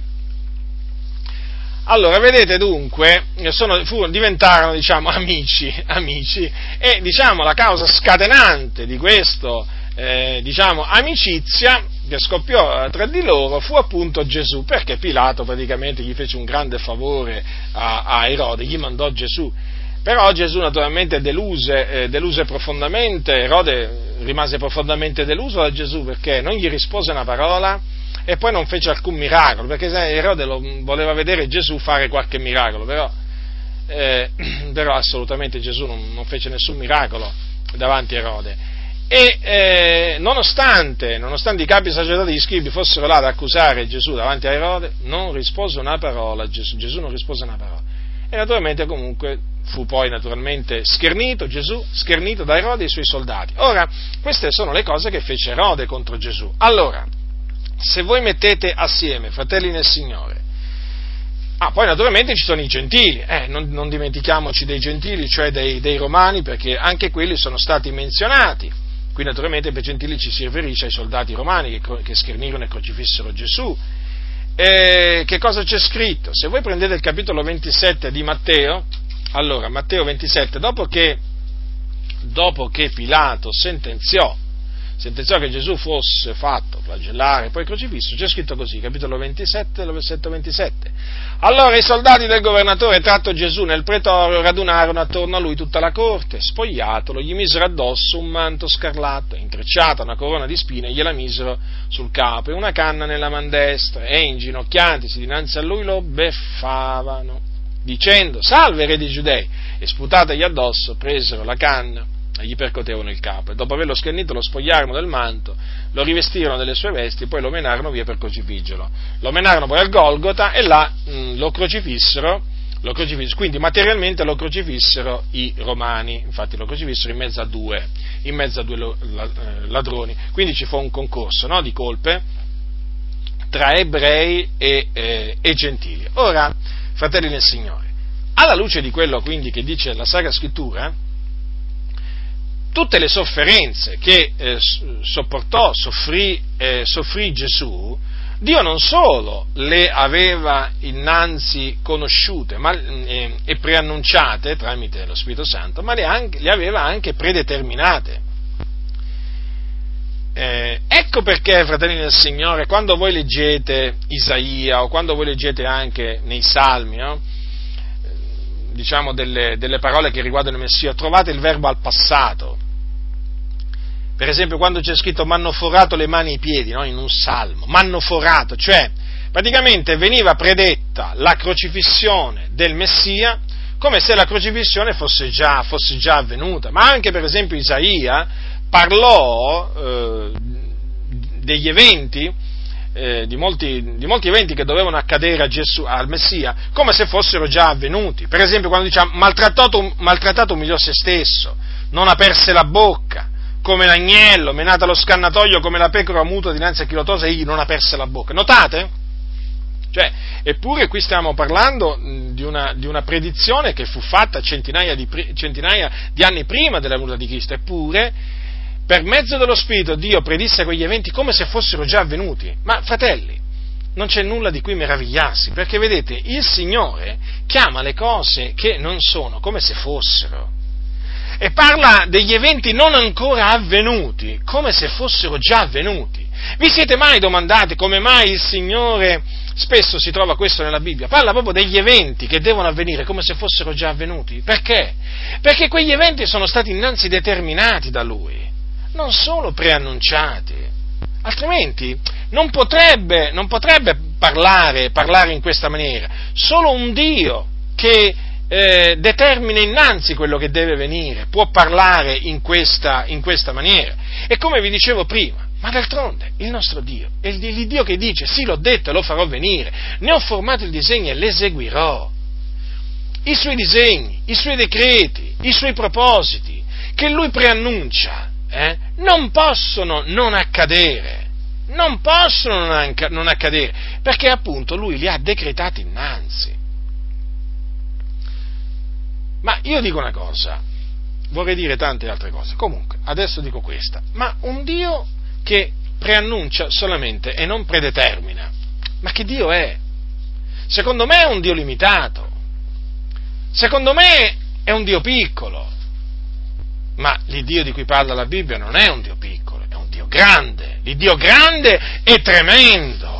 Allora, vedete dunque, sono, furono, diventarono diciamo, amici, amici, e diciamo, la causa scatenante di questo eh, diciamo, amicizia che scoppiò tra di loro fu appunto Gesù, perché Pilato praticamente gli fece un grande favore a, a Erode, gli mandò Gesù. Però Gesù naturalmente deluse, eh, deluse profondamente, Erode rimase profondamente deluso da Gesù perché non gli rispose una parola e poi non fece alcun miracolo, perché Erode lo, voleva vedere Gesù fare qualche miracolo, però, eh, però assolutamente Gesù non, non fece nessun miracolo davanti a Erode. E eh, nonostante, nonostante, i capi sacerdoti e gli scribi fossero là ad accusare Gesù davanti a Erode, non rispose una parola, Gesù, Gesù non rispose una parola. E naturalmente comunque fu poi naturalmente schernito Gesù, schernito da Erode e i suoi soldati. Ora, queste sono le cose che fece Erode contro Gesù. Allora, se voi mettete assieme, fratelli nel Signore, Ah, poi naturalmente ci sono i gentili, eh, non, non, dimentichiamoci dei gentili, cioè dei, dei romani, perché anche quelli sono stati menzionati Qui naturalmente per gentili ci si riferisce ai soldati romani che, che schernirono e crocifissero Gesù. E che cosa c'è scritto? Se voi prendete il capitolo 27 di Matteo, allora Matteo 27, dopo che, dopo che Pilato sentenziò sentenziò che Gesù fosse fatto flagellare e poi crocifisso, c'è scritto così, capitolo 27, versetto 27. Allora i soldati del governatore, tratto Gesù nel pretorio, radunarono attorno a lui tutta la corte, spogliatolo, gli misero addosso un manto scarlatto, intrecciata una corona di spine, gliela misero sul capo e una canna nella man destra, e inginocchiatisi dinanzi a lui lo beffavano, dicendo, salve re dei giudei, e sputategli addosso, presero la canna gli percotevano il capo e dopo averlo schernito lo spogliarono del manto, lo rivestirono delle sue vesti e poi lo menarono via per crocifiggerlo. Lo menarono poi al Golgota e là mh, mm, lo, crocifissero, lo crocifissero, quindi materialmente lo crocifissero i romani, infatti lo crocifissero in mezzo a due, mezzo a due eh, ladroni, quindi ci fu un concorso no, di colpe tra ebrei e, eh, e gentili. Ora, fratelli del Signore, alla luce di quello quindi che dice la Sacra Scrittura, tutte le sofferenze che eh, sopportò, soffrì, eh, soffrì, Gesù, Dio non solo le aveva innanzi conosciute ma, eh, e preannunciate tramite lo Spirito Santo, ma le, anche, le aveva anche predeterminate. Eh, ecco perché, fratelli del Signore, quando voi leggete Isaia o quando voi leggete anche nei Salmi, no? diciamo delle, delle parole che riguardano il Messia, trovate il verbo al passato per esempio quando c'è scritto m'hanno forato le mani e i piedi, no? in un salmo, m'hanno forato, cioè praticamente veniva predetta la crocifissione del Messia come se la crocifissione fosse già, fosse già avvenuta, ma anche per esempio Isaia parlò eh, degli eventi, eh, di, molti, di, molti, eventi che dovevano accadere Gesù, al Messia, come se fossero già avvenuti. Per esempio quando dice maltrattato, maltrattato umiliò se stesso, non aperse la bocca, come l'agnello, menata allo scannatoio come la pecora muta dinanzi a chi lo tose, egli non aperse la bocca. Notate? Cioè, eppure qui stiamo parlando di una, di una predizione che fu fatta centinaia di, centinaia di anni prima della venuta di Cristo, eppure per mezzo dello Spirito Dio predisse quegli eventi come se fossero già avvenuti. Ma fratelli, non c'è nulla di cui meravigliarsi, perché vedete, il Signore chiama le cose che non sono come se fossero e parla degli eventi non ancora avvenuti come se fossero già avvenuti. Vi siete mai domandati come mai il Signore, spesso si trova questo nella Bibbia, parla proprio degli eventi che devono avvenire come se fossero già avvenuti? Perché? Perché quegli eventi sono stati innanzi determinati da Lui non solo preannunciati, altrimenti non potrebbe, non potrebbe parlare, parlare, in questa maniera. Solo un Dio che eh, determina innanzi quello che deve venire può parlare in questa, in questa maniera. E come vi dicevo prima, ma d'altronde il nostro Dio è il Dio che dice sì l'ho detto e lo farò venire, ne ho formato il disegno e l'eseguirò. I suoi disegni, i suoi decreti, i suoi propositi, che lui preannuncia, eh, non possono non accadere, non possono non accadere, perché appunto lui li ha decretati innanzi. Ma io dico una cosa, vorrei dire tante altre cose, comunque, adesso dico questa, ma un Dio che preannuncia solamente e non predetermina, ma che Dio è? Secondo me è un Dio limitato, secondo me è un Dio piccolo, ma l'Iddio di cui parla la Bibbia non è un Dio piccolo, è un Dio grande, l'Iddio grande e tremendo.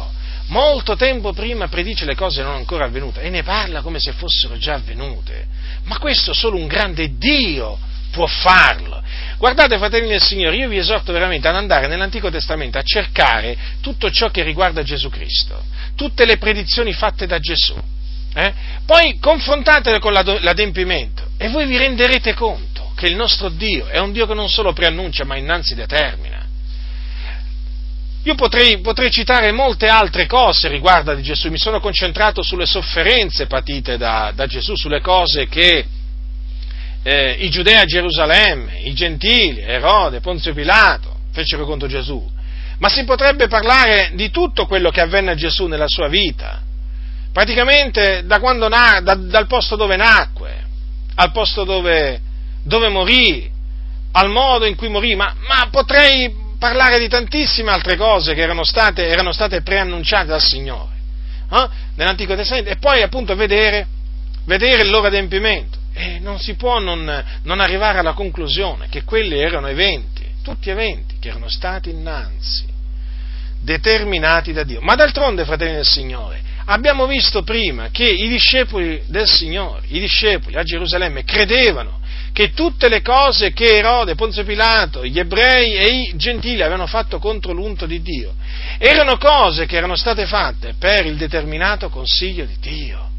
Molto tempo prima predice le cose non ancora avvenute e ne parla come se fossero già avvenute. Ma questo solo un grande Dio può farlo. Guardate, fratelli del Signore, io vi esorto veramente ad andare nell'Antico Testamento a cercare tutto ciò che riguarda Gesù Cristo, tutte le predizioni fatte da Gesù. Eh? Poi confrontatele con l'adempimento e voi vi renderete conto che il nostro Dio è un Dio che non solo preannuncia, ma innanzi determina. Io potrei, potrei, citare molte altre cose riguardo di Gesù, mi sono concentrato sulle sofferenze patite da, da Gesù, sulle cose che eh, i giudei a Gerusalemme, i gentili, Erode, Ponzio Pilato fecero contro Gesù, ma si potrebbe parlare di tutto quello che avvenne a Gesù nella sua vita, praticamente da na- da, dal posto dove nacque, al posto dove, dove morì, al modo in cui morì, ma, ma potrei parlare di tantissime altre cose che erano state, erano state preannunciate dal Signore eh? nell'Antico Testamento e poi appunto vedere, vedere il loro adempimento. E non si può non, non arrivare alla conclusione che quelli erano eventi, tutti eventi che erano stati innanzi, determinati da Dio. Ma d'altronde, fratelli del Signore, abbiamo visto prima che i discepoli del Signore, i discepoli a Gerusalemme, credevano che tutte le cose che Erode, Ponzio Pilato, gli ebrei e i gentili avevano fatto contro l'unto di Dio erano cose che erano state fatte per il determinato consiglio di Dio.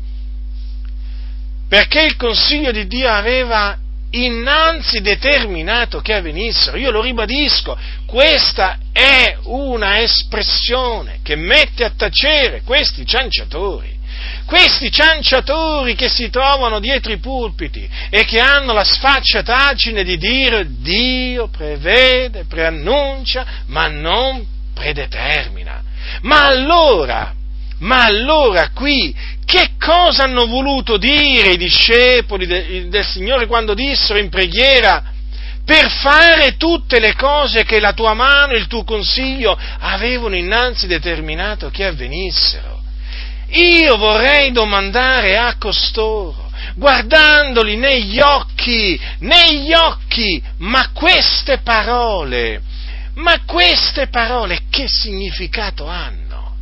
Perché il consiglio di Dio aveva innanzi determinato che avvenissero. Io lo ribadisco, questa è una espressione che mette a tacere questi cianciatori questi cianciatori che si trovano dietro i pulpiti e che hanno la sfacciataggine di dire Dio prevede, preannuncia, ma non predetermina. Ma allora, ma allora qui che cosa hanno voluto dire i discepoli de, del Signore quando dissero in preghiera per fare tutte le cose che la tua mano e il tuo consiglio avevano innanzi determinato che avvenissero? Io vorrei domandare a costoro, guardandoli negli occhi, negli occhi, ma queste parole, ma queste parole che significato hanno?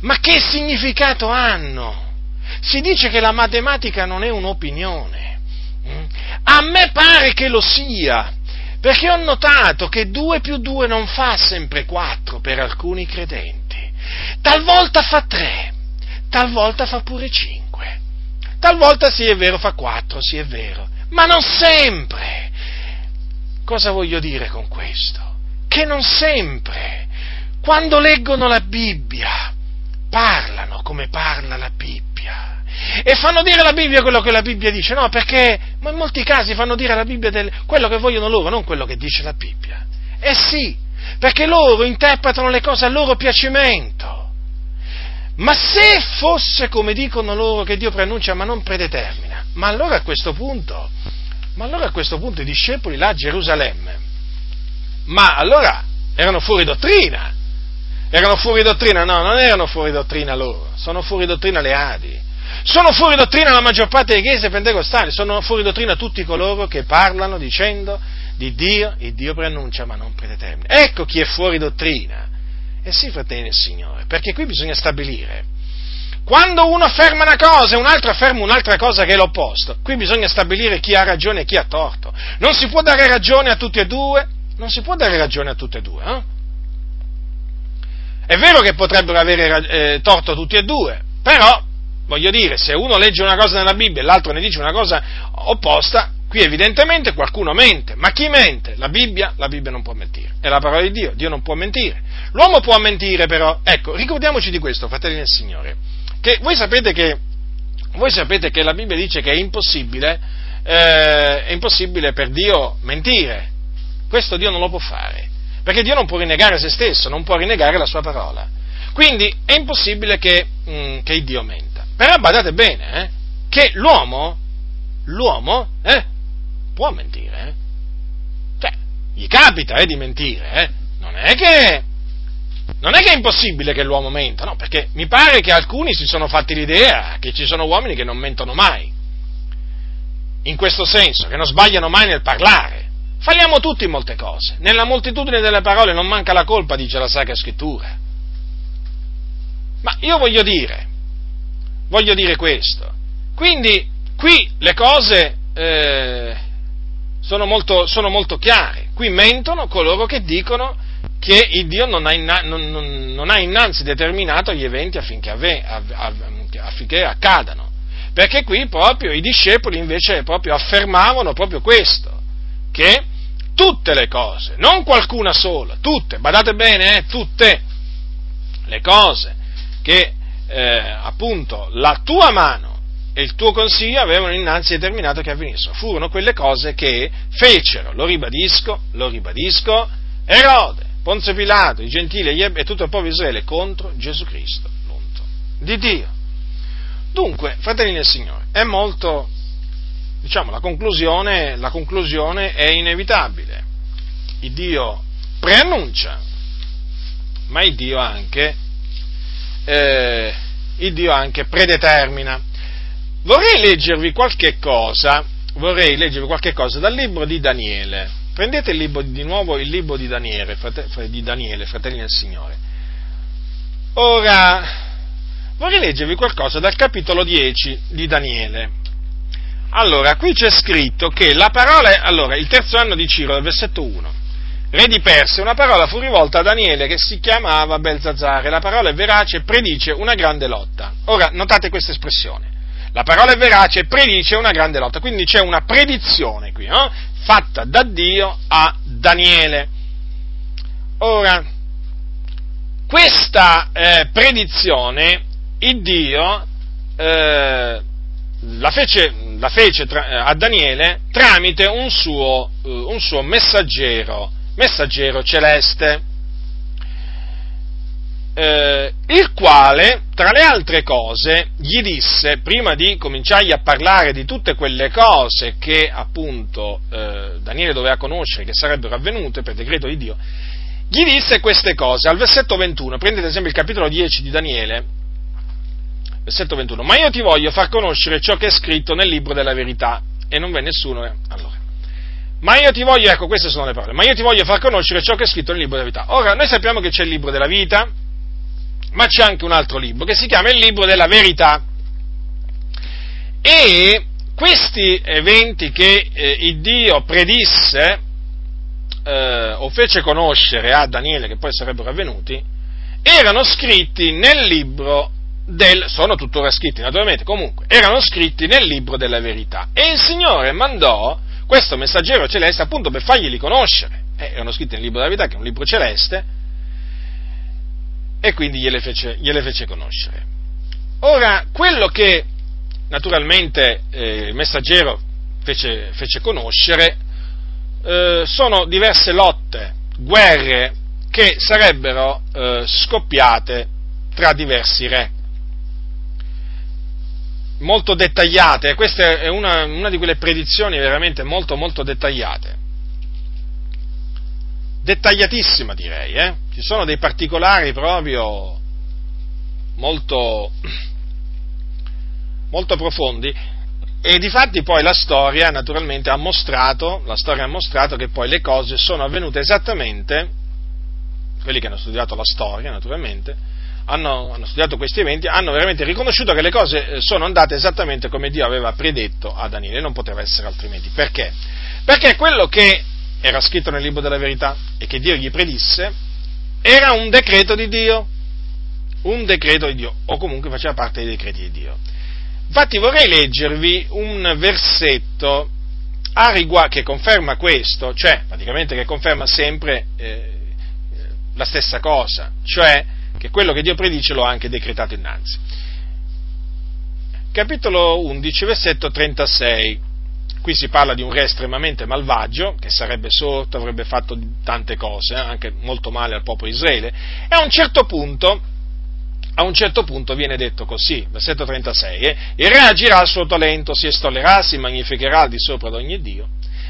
Ma che significato hanno? Si dice che la matematica non è un'opinione. Mm? A me pare che lo sia, Perché ho notato che 2 più 2 non fa sempre 4 per alcuni credenti. Talvolta fa 3, talvolta fa pure 5. Talvolta sì è vero fa 4, sì è vero, ma non sempre. Cosa voglio dire con questo? Che non sempre, quando leggono la Bibbia, parlano come parla la Bibbia e fanno dire alla Bibbia quello che la Bibbia dice, no, perché ma in molti casi fanno dire alla Bibbia del, quello che vogliono loro, non quello che dice la Bibbia. Eh sì, perché loro interpretano le cose a loro piacimento. Ma se fosse come dicono loro che Dio preannuncia ma non predetermina, ma allora a questo punto, ma allora a questo punto i discepoli là a Gerusalemme, ma allora erano fuori dottrina, erano fuori dottrina? No, non erano fuori dottrina loro, sono fuori dottrina le Adi. Sono fuori dottrina la maggior parte delle chiese pentecostali, sono fuori dottrina tutti coloro che parlano dicendo di Dio, il Dio preannuncia ma non predetermina. Ecco chi è fuori dottrina. E sì, fratelli del Signore, perché qui bisogna stabilire. Quando uno afferma una cosa e un altro afferma un'altra cosa che è l'opposto, qui bisogna stabilire chi ha ragione e chi ha torto. Non si può dare ragione a tutti e due, non si può dare ragione a tutti e due, eh? È vero che potrebbero avere eh, torto tutti e due, però, voglio dire, se uno legge una cosa nella Bibbia e l'altro ne dice una cosa opposta, qui evidentemente qualcuno mente. Ma chi mente? La Bibbia? La Bibbia non può mentire. È la parola di Dio, Dio non può mentire. L'uomo può mentire però. Ecco, ricordiamoci di questo, fratelli del Signore, che voi sapete che, voi sapete che la Bibbia dice che è impossibile, eh, è impossibile per Dio mentire. Questo Dio non lo può fare perché Dio non può rinnegare se stesso, non può rinnegare la sua parola. Quindi è impossibile che, mm, che Dio menta. Però badate bene, eh, che l'uomo, l'uomo, eh, può mentire, eh. Cioè, gli capita eh, di mentire, eh. Non è che non è che è impossibile che l'uomo menta, no, perché mi pare che alcuni si sono fatti l'idea che ci sono uomini che non mentono mai. In questo senso, che non sbagliano mai nel parlare. Falliamo tutti in molte cose. Nella moltitudine delle parole non manca la colpa, dice la Sacra Scrittura. Ma io voglio dire, voglio dire questo. Quindi qui le cose eh, sono, molto, sono, molto, chiare. Qui mentono coloro che dicono che il Dio non ha, inna, non, non, non ha innanzi determinato gli eventi affinché, ave, affinché accadano. Perché qui proprio i discepoli invece proprio affermavano proprio questo che tutte le cose, non qualcuna sola, tutte, badate bene, eh, tutte le cose che eh, appunto la tua mano e il tuo consiglio avevano innanzi determinato che avvenissero, furono quelle cose che fecero, lo ribadisco, lo ribadisco, Erode, Ponzio Pilato, i gentili e tutto il popolo di Israele contro Gesù Cristo, l'unto di Dio. Dunque, fratelli del Signore, è molto diciamo, la conclusione, la conclusione è inevitabile. Il Dio preannuncia, ma il Dio anche, eh, il Dio anche predetermina. Vorrei leggervi qualche cosa, vorrei leggervi qualche cosa dal libro di Daniele. Prendete libro, di nuovo il libro di Daniele, frate, di Daniele, fratelli del Signore. Ora, vorrei leggervi qualcosa dal capitolo 10 di Daniele. Allora, qui c'è scritto che la parola, allora, il terzo anno di Ciro, versetto 1, re di Persia, una parola fu rivolta a Daniele che si chiamava Belzazzare, la parola è verace e predice una grande lotta. Ora, notate questa espressione, la parola è verace e predice una grande lotta, quindi c'è una predizione qui, eh, fatta da Dio a Daniele. Ora, questa eh, predizione, il Dio eh, la fece, la fece tra, a Daniele tramite un suo, uh, un suo messaggero, messaggero celeste, eh, il quale, tra le altre cose, gli disse, prima di cominciargli a parlare di tutte quelle cose che appunto eh, Daniele doveva conoscere, che sarebbero avvenute per decreto di Dio, gli disse queste cose. Al versetto 21, prendete ad esempio il capitolo 10 di Daniele, versetto 21, ma io ti voglio far conoscere ciò che è scritto nel libro della verità. E non v'è nessuno. Eh? Allora, ma io ti voglio, ecco, queste sono le parole, ma io ti voglio far conoscere ciò che è scritto nel libro della verità. Ora, noi sappiamo che c'è il libro della vita, ma c'è anche un altro libro che si chiama il libro della verità. E questi eventi che eh, il Dio predisse eh, o fece conoscere a Daniele che poi sarebbero avvenuti, erano scritti nel libro del, sono tuttora scritti naturalmente, comunque, erano scritti nel libro della verità. E il Signore mandò questo messaggero celeste appunto per farglieli conoscere. Eh, erano scritti nel libro della verità, che è un libro celeste, e quindi gliele fece, gliele fece conoscere. Ora, quello che naturalmente eh, il messaggero fece, fece conoscere eh, sono diverse lotte, guerre che sarebbero eh, scoppiate tra diversi re. Molto dettagliate, questa è una, una di quelle predizioni veramente molto molto dettagliate. Dettagliatissima direi, eh? ci sono dei particolari proprio molto, molto profondi e difatti poi la storia naturalmente ha mostrato, la storia ha mostrato che poi le cose sono avvenute esattamente, quelli che hanno studiato la storia naturalmente, hanno, hanno, studiato questi eventi, hanno veramente riconosciuto che le cose eh, sono andate esattamente come Dio aveva predetto a Daniele, non poteva essere altrimenti. Perché? Perché quello che era scritto nel libro della verità e che Dio gli predisse era un decreto di Dio, un decreto di Dio, o comunque faceva parte dei decreti di Dio. Infatti vorrei leggervi un versetto riguardo, che conferma questo, cioè praticamente che conferma sempre eh, la stessa cosa, cioè che quello che Dio predice lo ha anche decretato innanzi. Capitolo 11, versetto 36. Qui si parla di un re estremamente malvagio, che sarebbe sorto, avrebbe fatto tante cose, eh, anche molto male al popolo Israele, e a un certo punto a un certo punto viene detto così, versetto 36, eh, il re agirà al suo talento, si estollerà, si magnificherà al di sopra di ogni Dio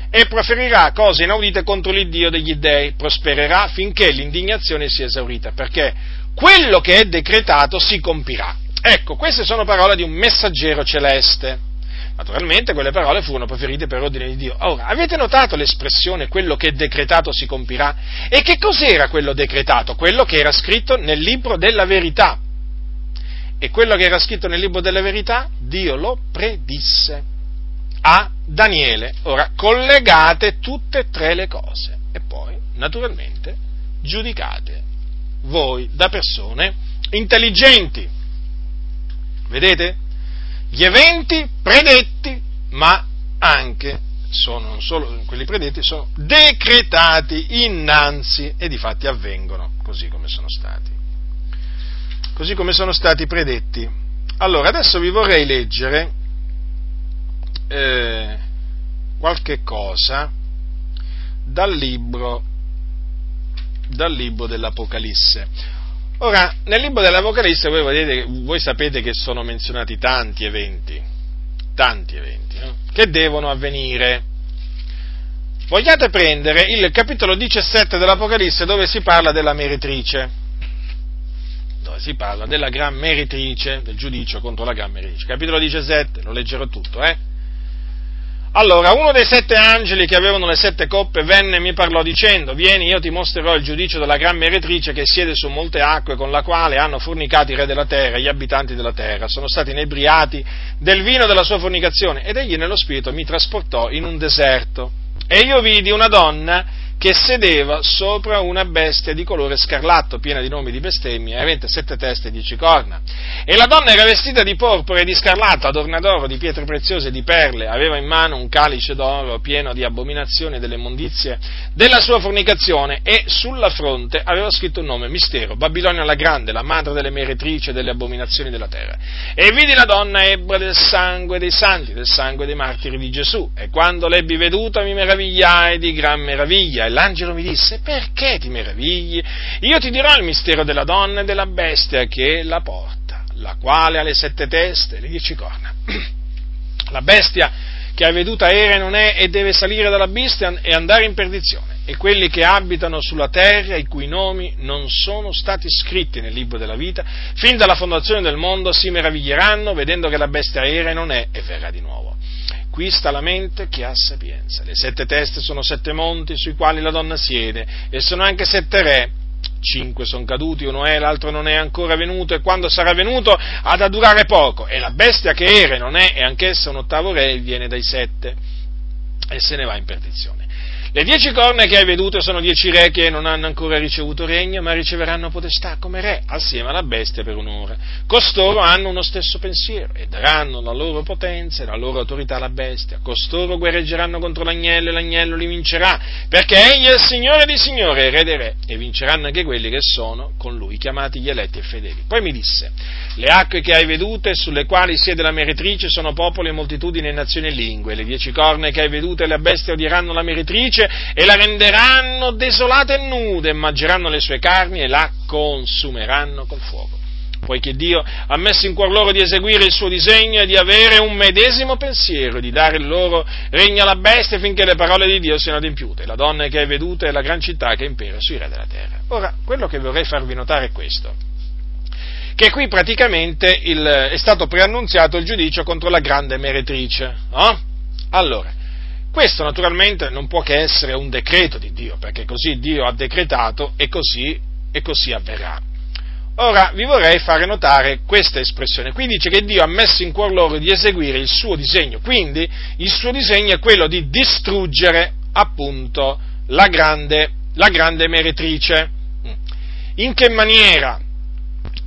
e proferirà cose inaudite contro l'Iddio degli dei, prospererà finché l'indignazione sia esaurita, perché quello che è decretato si compirà. Ecco, queste sono parole di un messaggero celeste. Naturalmente quelle parole furono preferite per ordine di Dio. Ora, avete notato l'espressione quello che è decretato si compirà? E che cos'era quello decretato? Quello che era scritto nel libro della verità. E quello che era scritto nel libro della verità, Dio lo predisse a Daniele. Ora, collegate tutte e tre le cose e poi, naturalmente, giudicate voi da persone intelligenti. Vedete? Gli eventi predetti, ma anche sono solo quelli predetti, sono decretati innanzi e di fatti avvengono così come sono stati così come sono stati predetti. Allora, adesso vi vorrei leggere eh, qualche cosa dal libro, dal libro dell'Apocalisse. Ora, nel libro dell'Apocalisse voi, vedete, voi sapete che sono menzionati tanti eventi, tanti eventi, no? che devono avvenire. Vogliate prendere il capitolo 17 dell'Apocalisse dove si parla della meretrice dove si parla della gran meritrice, del giudizio contro la gran meritrice. Capitolo 17, lo leggerò tutto, eh? Allora, uno dei sette angeli che avevano le sette coppe venne e mi parlò dicendo, vieni, io ti mostrerò il giudizio della gran meretrice che siede su molte acque, con la quale hanno fornicato i re della terra, gli abitanti della terra, sono stati inebriati del vino della sua fornicazione, ed egli nello spirito mi trasportò in un deserto, e io vidi una donna che sedeva sopra una bestia di colore scarlatto, piena di nomi di bestemmie, avente sette teste e dieci corna. E la donna era vestita di porpora e di scarlatto, adorna d'oro, di pietre preziose e di perle, aveva in mano un calice d'oro pieno di abominazioni e delle immondizie della sua fornicazione, e sulla fronte aveva scritto un nome, mistero, Babilonia la grande, la madre delle meretrici e delle abominazioni della terra. E vidi la donna ebba del sangue dei santi, del sangue dei martiri di Gesù, e quando l'ebbi veduta mi meravigliai di gran meraviglia, e l'angelo mi disse, perché ti meravigli? Io ti dirò il mistero della donna e della bestia che la porta, la quale ha le sette teste e le dieci corna. La bestia che hai veduta era e non è e deve salire dalla bestia e andare in perdizione. E quelli che abitano sulla terra, i cui nomi non sono stati scritti nel libro della vita, fin dalla fondazione del mondo si meraviglieranno vedendo che la bestia era e non è e verrà di nuovo qui sta la mente che ha sapienza. Le sette teste sono sette monti sui quali la donna siede e sono anche sette re. Cinque sono caduti, uno è, l'altro non è ancora venuto e quando sarà venuto ha da durare poco. E la bestia che era e non è, e anch'essa un ottavo re, viene dai sette e se ne va in perdizione. Le dieci corna che hai vedute sono dieci re che non hanno ancora ricevuto regno, ma riceveranno potestà come re, assieme alla bestia per un'ora. Costoro hanno uno stesso pensiero e daranno la loro potenza e la loro autorità alla bestia. Costoro guerreggeranno contro l'agnello e l'agnello li vincerà, perché egli è il Signore di Signore e re dei re, e vinceranno anche quelli che sono con lui, chiamati gli eletti e fedeli. Poi mi disse, le acque che hai vedute, sulle quali siede la meretrice, sono popoli e moltitudini e nazioni e lingue. Le dieci corna che hai vedute le bestie odieranno la meretrice e la renderanno desolata e nuda e mangeranno le sue carni e la consumeranno col fuoco. Poiché Dio ha messo in cuor loro di eseguire il suo disegno e di avere un medesimo pensiero, di dare il loro regno alla bestia finché le parole di Dio siano adempiute. La donna che hai veduta è la gran città che impera sui re della terra. Ora, quello che vorrei farvi notare è questo che qui praticamente il, è stato preannunziato il giudizio contro la grande meretrice. No? Allora, questo naturalmente non può che essere un decreto di Dio, perché così Dio ha decretato e così, e così avverrà. Ora vi vorrei fare notare questa espressione. Qui dice che Dio ha messo in cuor loro di eseguire il suo disegno, quindi il suo disegno è quello di distruggere appunto la grande, la grande meretrice. In che maniera?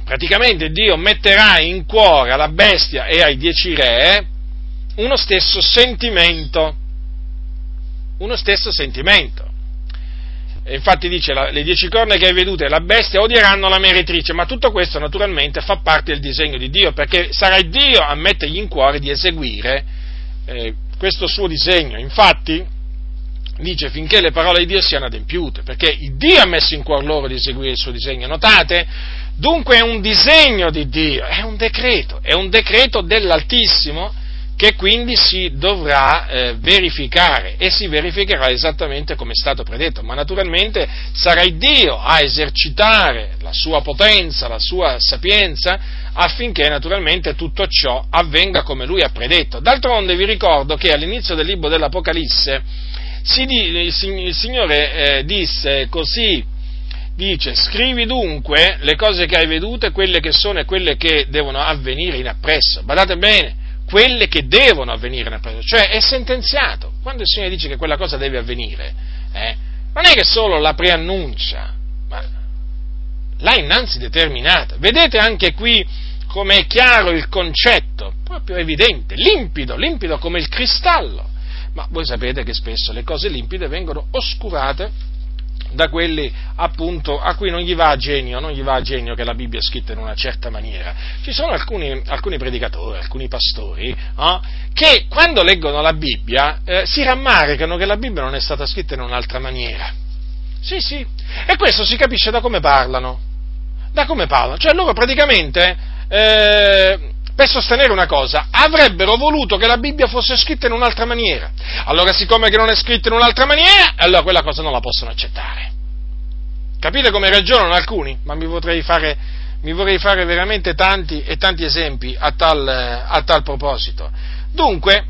Praticamente Dio metterà in cuore alla bestia e ai dieci re uno stesso sentimento uno stesso sentimento. E infatti dice, le dieci corna che hai vedute la bestia odieranno la meretrice, ma tutto questo naturalmente fa parte del disegno di Dio, perché sarà Dio a mettergli in cuore di eseguire eh, questo suo disegno. Infatti, dice finché le parole di Dio siano adempiute, perché Dio ha messo in cuore loro di eseguire il suo disegno. Notate? Dunque è un disegno di Dio, è un decreto, è un decreto dell'Altissimo che quindi si dovrà eh, verificare e si verificherà esattamente come è stato predetto, ma naturalmente sarà Dio a esercitare la sua potenza, la sua sapienza affinché naturalmente tutto ciò avvenga come lui ha predetto. D'altronde vi ricordo che all'inizio del libro dell'Apocalisse il Signore eh, disse così, dice, scrivi dunque le cose che hai vedute, quelle che sono e quelle che devono avvenire in appresso. Badate bene, quelle che devono avvenire nel presente, cioè è sentenziato. Quando il Signore dice che quella cosa deve avvenire, eh, non è che solo la preannuncia, ma l'ha innanzi determinata. Vedete anche qui come è chiaro il concetto, proprio evidente, limpido, limpido come il cristallo. Ma voi sapete che spesso le cose limpide vengono oscurate da quelli appunto a cui non gli va a genio, non gli va a genio che la Bibbia è scritta in una certa maniera. Ci sono alcuni, alcuni predicatori, alcuni pastori, eh, che quando leggono la Bibbia eh, si rammaricano che la Bibbia non è stata scritta in un'altra maniera. Sì, sì, e questo si capisce da come parlano. Da come parlano, cioè loro praticamente eh, per sostenere una cosa, avrebbero voluto che la Bibbia fosse scritta in un'altra maniera. Allora, siccome che non è scritta in un'altra maniera, allora quella cosa non la possono accettare. Capite come ragionano alcuni? Ma mi vorrei fare, mi vorrei fare veramente tanti e tanti esempi a tal, a tal proposito. Dunque,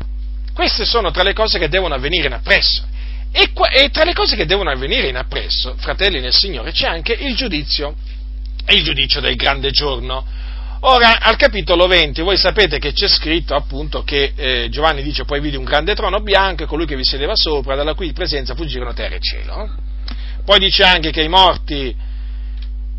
queste sono tra le cose che devono avvenire in appresso. E, qua, e, tra le cose che devono avvenire in appresso, fratelli nel Signore, c'è anche il giudizio, il giudizio del grande giorno. Ora, al capitolo 20, voi sapete che c'è scritto appunto che eh, Giovanni dice poi vidi un grande trono bianco e colui che vi sedeva sopra, dalla cui presenza fuggirono terra e cielo. Poi dice anche che i morti,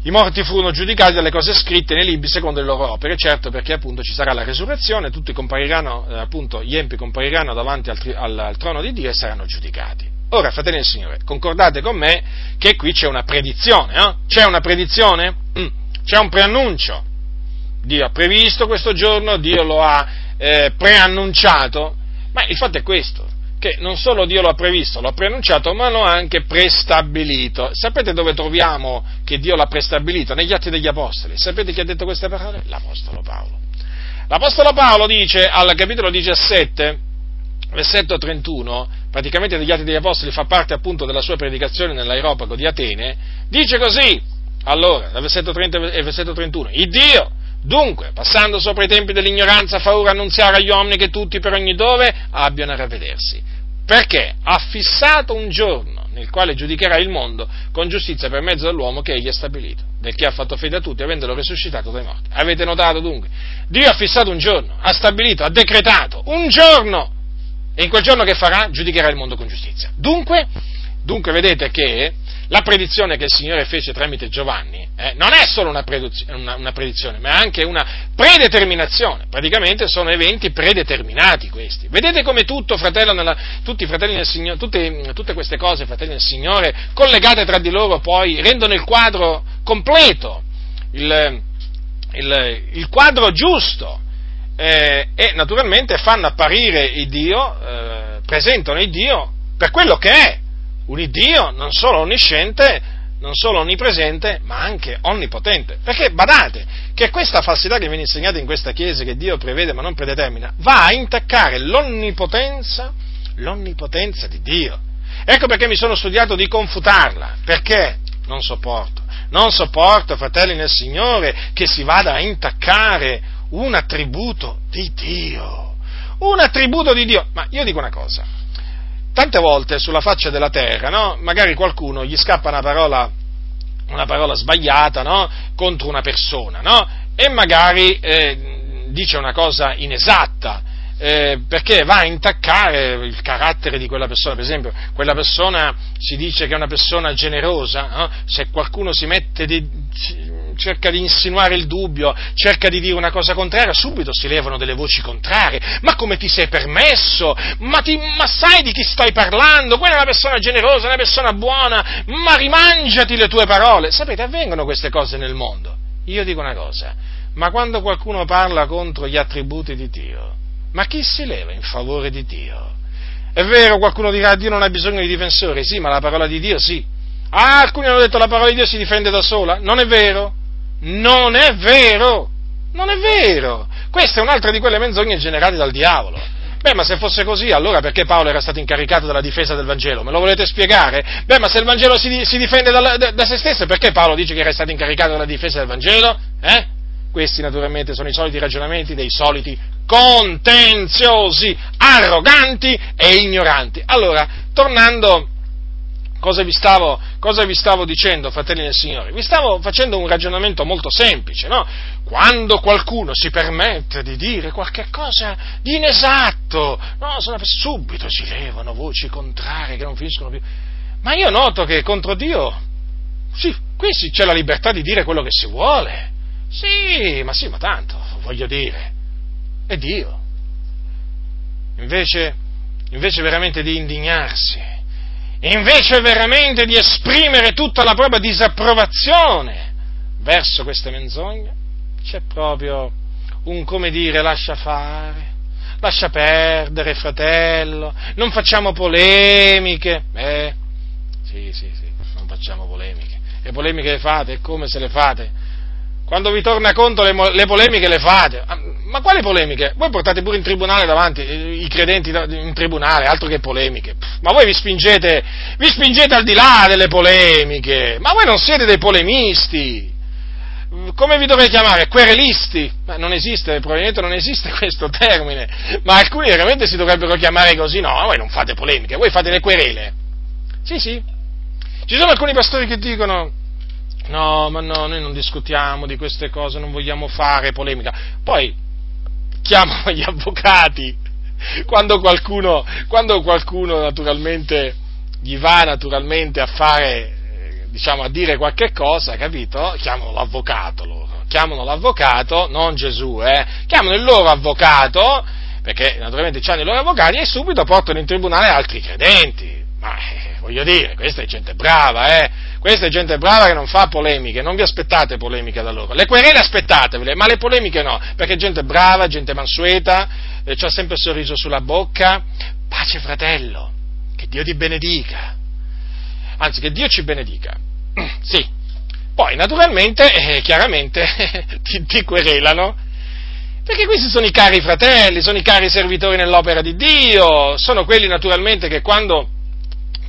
i morti furono giudicati dalle cose scritte nei libri secondo le loro opere, certo perché appunto ci sarà la resurrezione, tutti compariranno, eh, appunto gli empi compariranno davanti al, al, al trono di Dio e saranno giudicati. Ora, fratelli del Signore, concordate con me che qui c'è una predizione, eh? C'è una predizione? Mm. C'è un preannuncio. Dio ha previsto questo giorno, Dio lo ha eh, preannunciato, ma il fatto è questo, che non solo Dio lo ha previsto, lo ha preannunciato, ma lo ha anche prestabilito. Sapete dove troviamo che Dio l'ha prestabilito? Negli Atti degli Apostoli. Sapete chi ha detto queste parole? L'Apostolo Paolo. L'Apostolo Paolo dice al capitolo 17, versetto 31, praticamente degli Atti degli Apostoli fa parte appunto della sua predicazione nell'aeropago di Atene, dice così, allora, dal versetto 30 e versetto 31, il Dio Dunque, passando sopra i tempi dell'ignoranza, fa ora annunziare agli uomini che tutti per ogni dove abbiano a ravvedersi. Perché ha fissato un giorno nel quale giudicherà il mondo con giustizia per mezzo dell'uomo che egli ha stabilito, del che ha fatto fede a tutti, avendolo risuscitato dai morti. Avete notato dunque? Dio ha fissato un giorno, ha stabilito, ha decretato un giorno, e in quel giorno che farà? Giudicherà il mondo con giustizia. Dunque, Dunque vedete che la predizione che il Signore fece tramite Giovanni eh, non è solo una, una, una, predizione, ma è anche una predeterminazione. Praticamente sono eventi predeterminati questi. Vedete come tutto, fratello, nella, tutti fratelli nel Signore, tutte, tutte queste cose, fratelli nel Signore, collegate tra di loro poi rendono il quadro completo, il, il, il quadro giusto. Eh, e naturalmente fanno apparire il Dio, eh, presentano il Dio per quello che è, un Dio non solo onnisciente, non solo onnipresente, ma anche onnipotente. Perché badate che questa falsità che viene insegnata in questa Chiesa, che Dio prevede ma non predetermina, va a intaccare l'onnipotenza, l'onnipotenza di Dio. Ecco perché mi sono studiato di confutarla, perché non sopporto, non sopporto, fratelli nel Signore, che si vada a intaccare un attributo di Dio. Un attributo di Dio. Ma io dico una cosa, tante volte sulla faccia della terra, no? magari qualcuno gli scappa una parola, una parola sbagliata no? contro una persona no? e magari eh, dice una cosa inesatta. Eh, perché va a intaccare il carattere di quella persona. Per esempio, quella persona si dice che è una persona generosa, no? se qualcuno si mette di, cerca di insinuare il dubbio, cerca di dire una cosa contraria, subito si levano delle voci contrarie. Ma come ti sei permesso? Ma, ti, ma sai di chi stai parlando? Quella è una persona generosa, una persona buona, ma rimangiati le tue parole. Sapete, avvengono queste cose nel mondo. Io dico una cosa, ma quando qualcuno parla contro gli attributi di Dio, ma chi si leva in favore di Dio? È vero, qualcuno dirà Dio non ha bisogno di difensori, sì, ma la parola di Dio sì. Ah, alcuni hanno detto la parola di Dio si difende da sola. Non è vero. Non è vero! Non è vero! Questa è un'altra di quelle menzogne generate dal diavolo. Beh, ma se fosse così, allora perché Paolo era stato incaricato della difesa del Vangelo? Me lo volete spiegare? Beh, ma se il Vangelo si, si difende da, da, da, se stesso, perché Paolo dice che era stato incaricato della difesa del Vangelo? Eh? Questi naturalmente sono i soliti ragionamenti dei soliti contenziosi, arroganti e ignoranti. Allora, tornando Cosa vi, stavo, cosa vi stavo, dicendo, fratelli del Signore? Vi stavo facendo un ragionamento molto semplice, no? Quando qualcuno si permette di dire qualche cosa di inesatto, no? subito si levano voci contrarie che non finiscono più. Ma io noto che contro Dio, sì, qui c'è la libertà di dire quello che si vuole. Sì, ma sì, ma tanto, voglio dire, è Dio. Invece, invece veramente di indignarsi, invece veramente di esprimere tutta la propria disapprovazione verso queste menzogne, c'è proprio un come dire lascia fare, lascia perdere fratello, non facciamo polemiche, eh, sì, sì, sì, non facciamo polemiche, le polemiche le fate e come se le fate? Quando vi torna conto le, le polemiche le fate, ah, ma quali polemiche? Voi portate pure in tribunale davanti i credenti in tribunale, altro che polemiche. Ma voi vi spingete, vi spingete al di là delle polemiche. Ma voi non siete dei polemisti. Come vi dovrei chiamare? Querelisti? Ma non esiste, probabilmente non esiste questo termine. Ma alcuni veramente si dovrebbero chiamare così. No, voi non fate polemiche, voi fate le querele. Sì, sì. Ci sono alcuni pastori che dicono no, ma no, noi non discutiamo di queste cose, non vogliamo fare polemica. Poi chiamano gli avvocati quando qualcuno, quando qualcuno naturalmente gli va naturalmente a fare, eh, diciamo, a dire qualche cosa, capito? Chiamano l'avvocato loro, chiamano l'avvocato, non Gesù, eh, chiamano il loro avvocato, perché naturalmente hanno i loro avvocati e subito portano in tribunale altri credenti. Ma eh, voglio dire, questa è gente brava, eh? Questa è gente brava che non fa polemiche, non vi aspettate polemiche da loro. Le querele aspettatevele, ma le polemiche no, perché gente brava, gente mansueta, eh, ha sempre il sorriso sulla bocca. Pace fratello, che Dio ti benedica. Anzi, che Dio ci benedica. Sì. Poi, naturalmente, eh, chiaramente, ti, ti querelano, perché questi sono i cari fratelli, sono i cari servitori nell'opera di Dio, sono quelli naturalmente che quando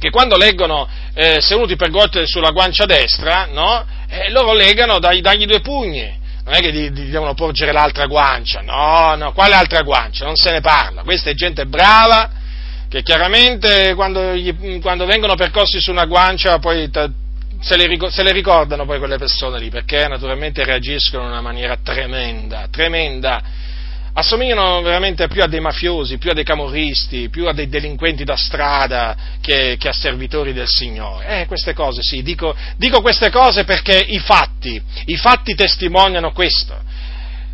che quando leggono eh, se uno ti pergotte sulla guancia destra, no? Eh, loro legano, dai, dagli due pugni, non è che gli, gli, devono porgere l'altra guancia, no, no, quale altra guancia? Non se ne parla, questa è gente brava, che chiaramente quando, gli, quando vengono percossi su una guancia poi t- se, le, se le ricordano poi quelle persone lì, perché naturalmente reagiscono in una maniera tremenda, tremenda assomigliano veramente più a dei mafiosi, più a dei camorristi, più a dei delinquenti da strada che, che a servitori del Signore. Eh, queste cose sì, dico, dico queste cose perché i fatti, i fatti testimoniano questo.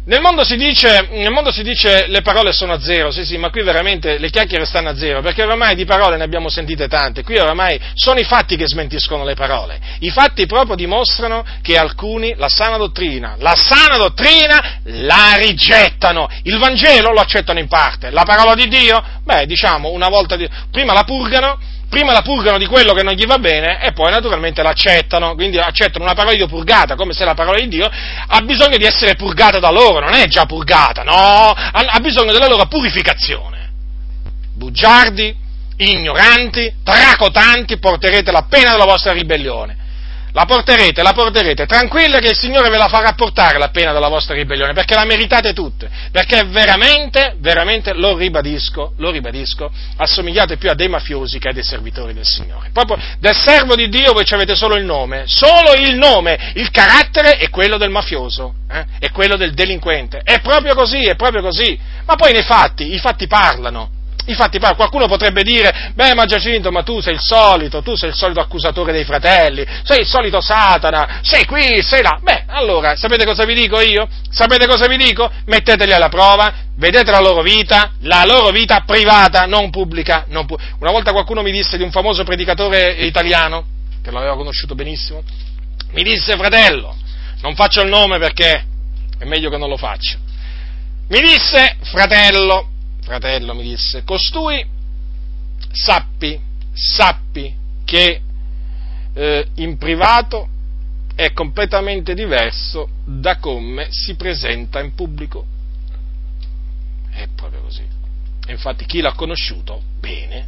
Nel mondo, dice, nel mondo, si dice, le parole sono a zero, sì sì, ma qui veramente le chiacchiere stanno a zero, perché oramai di parole ne abbiamo sentite tante, qui oramai sono i fatti che smentiscono le parole. I fatti proprio dimostrano che alcuni la sana dottrina, la sana dottrina la rigettano, il Vangelo lo accettano in parte, la parola di Dio, beh diciamo una volta, di, prima la purgano, prima la purgano di quello che non gli va bene e poi naturalmente l'accettano, quindi accettano una parola di Dio purgata, come se la parola di Dio ha bisogno di essere purgata da loro, non è già purgata, no, ha bisogno della loro purificazione. Bugiardi, ignoranti, tracotanti, porterete la pena della vostra ribellione la porterete, la porterete, tranquilla che il Signore ve la farà portare la pena della vostra ribellione, perché la meritate tutte, perché veramente, veramente, lo ribadisco, lo ribadisco, assomigliate più a dei mafiosi che a dei servitori del Signore. Proprio del servo di Dio voi avete solo il nome, solo il nome, il carattere è quello del mafioso, eh? è quello del delinquente, è proprio così, è proprio così, ma poi nei fatti, i fatti parlano, Infatti qualcuno potrebbe dire, beh ma Giacinto, ma tu sei il solito, tu sei il solito accusatore dei fratelli, sei il solito Satana, sei qui, sei là. Beh, allora, sapete cosa vi dico io? Sapete cosa vi dico? Metteteli alla prova, vedete la loro vita, la loro vita privata, non pubblica. Non pu- Una volta qualcuno mi disse di un famoso predicatore italiano, che l'aveva conosciuto benissimo, mi disse, fratello, non faccio il nome perché è meglio che non lo faccio. Mi disse, fratello, fratello mi disse, costui sappi, sappi che eh, in privato è completamente diverso da come si presenta in pubblico. È proprio così. Infatti chi l'ha conosciuto bene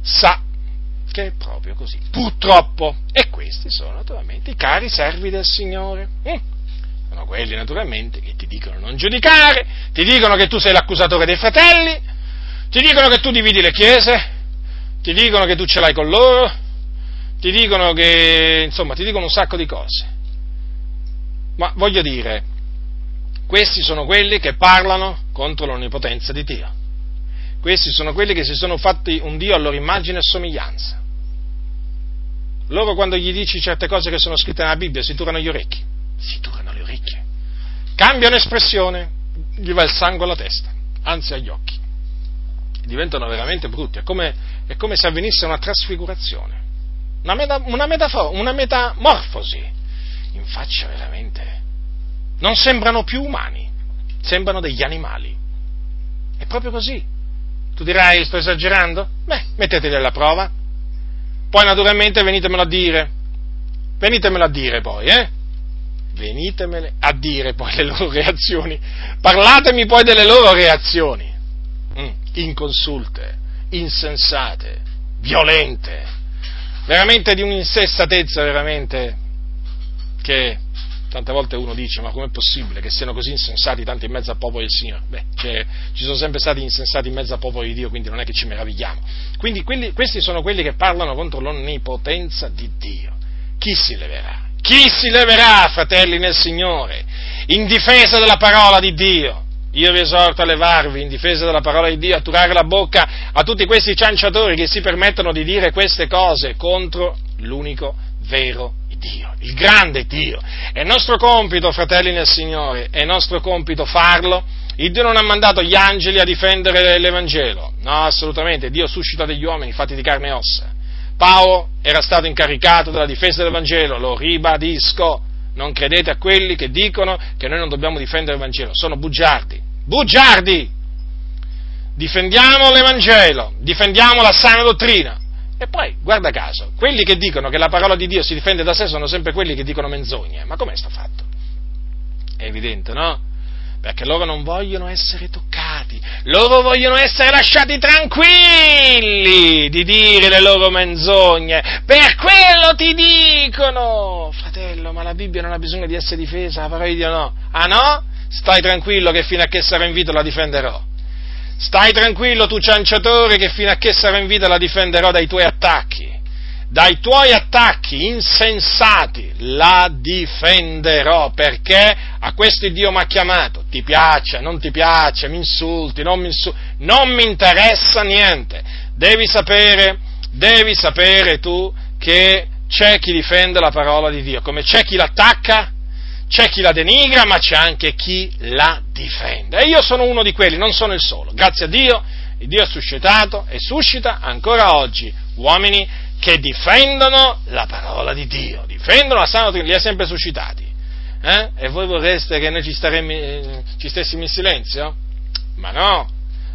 sa che è proprio così. Purtroppo. E questi sono naturalmente i cari servi del Signore. Mm sono quelli naturalmente che ti dicono non giudicare, ti dicono che tu sei l'accusatore dei fratelli, ti dicono che tu dividi le chiese, ti dicono che tu ce l'hai con loro, ti dicono che, insomma, ti dicono un sacco di cose. Ma voglio dire, questi sono quelli che parlano contro l'onnipotenza di Dio. Questi sono quelli che si sono fatti un Dio a loro immagine e somiglianza. Loro quando gli dici certe cose che sono scritte nella Bibbia si turano gli orecchi si turano le orecchie, cambiano espressione, gli va il sangue alla testa, anzi agli occhi. Diventano veramente brutti, è come, è come se avvenisse una trasfigurazione, una, meta, una, metafo- una metamorfosi in faccia veramente. Non sembrano più umani, sembrano degli animali. È proprio così. Tu dirai, sto esagerando? Beh, metteteli alla prova. Poi naturalmente venitemelo a dire. Venitemelo a dire poi, eh? Venitemele a dire poi le loro reazioni, parlatemi poi delle loro reazioni, mm, inconsulte, insensate, violente, veramente di un'insensatezza veramente che tante volte uno dice ma com'è possibile che siano così insensati tanti in mezzo al popolo del Signore? Beh, cioè, ci sono sempre stati insensati in mezzo al popolo di Dio, quindi non è che ci meravigliamo. Quindi quelli, questi sono quelli che parlano contro l'onnipotenza di Dio. Chi si leverà? Chi si leverà, fratelli nel Signore, in difesa della parola di Dio? Io vi esorto a levarvi in difesa della parola di Dio, a turare la bocca a tutti questi cianciatori che si permettono di dire queste cose contro l'unico vero Dio, il grande Dio. È nostro compito, fratelli nel Signore, è nostro compito farlo. Il Dio non ha mandato gli angeli a difendere l'Evangelo, no, assolutamente, Dio suscita degli uomini fatti di carne e ossa Paolo era stato incaricato della difesa del Vangelo, lo ribadisco, non credete a quelli che dicono che noi non dobbiamo difendere il Vangelo, sono bugiardi, bugiardi! Difendiamo l'Evangelo, difendiamo la sana dottrina. E poi, guarda caso, quelli che dicono che la parola di Dio si difende da sé sono sempre quelli che dicono menzogne. Ma com'è sta fatto? È evidente, no? perché loro non vogliono essere toccati, loro vogliono essere lasciati tranquilli di dire le loro menzogne, per quello ti dicono, fratello, ma la Bibbia non ha bisogno di essere difesa, la parola di Dio no, ah no? Stai tranquillo che fino a che sarò in vita la difenderò. Stai tranquillo tu cianciatore che fino a che sarò in vita la difenderò dai tuoi attacchi. Dai tuoi attacchi insensati la difenderò perché a questo Dio mi ha chiamato. Ti piace, non ti piace, mi insulti, non mi insulti, non mi interessa niente. Devi sapere, devi sapere tu che c'è chi difende la parola di Dio, come c'è chi l'attacca, c'è chi la denigra, ma c'è anche chi la difende. E io sono uno di quelli, non sono il solo. Grazie a Dio, Dio ha suscitato e suscita ancora oggi uomini che difendono la parola di Dio, difendono la sana li ha sempre suscitati. Eh? E voi vorreste che noi ci, staremmo, ci stessimo in silenzio? Ma no,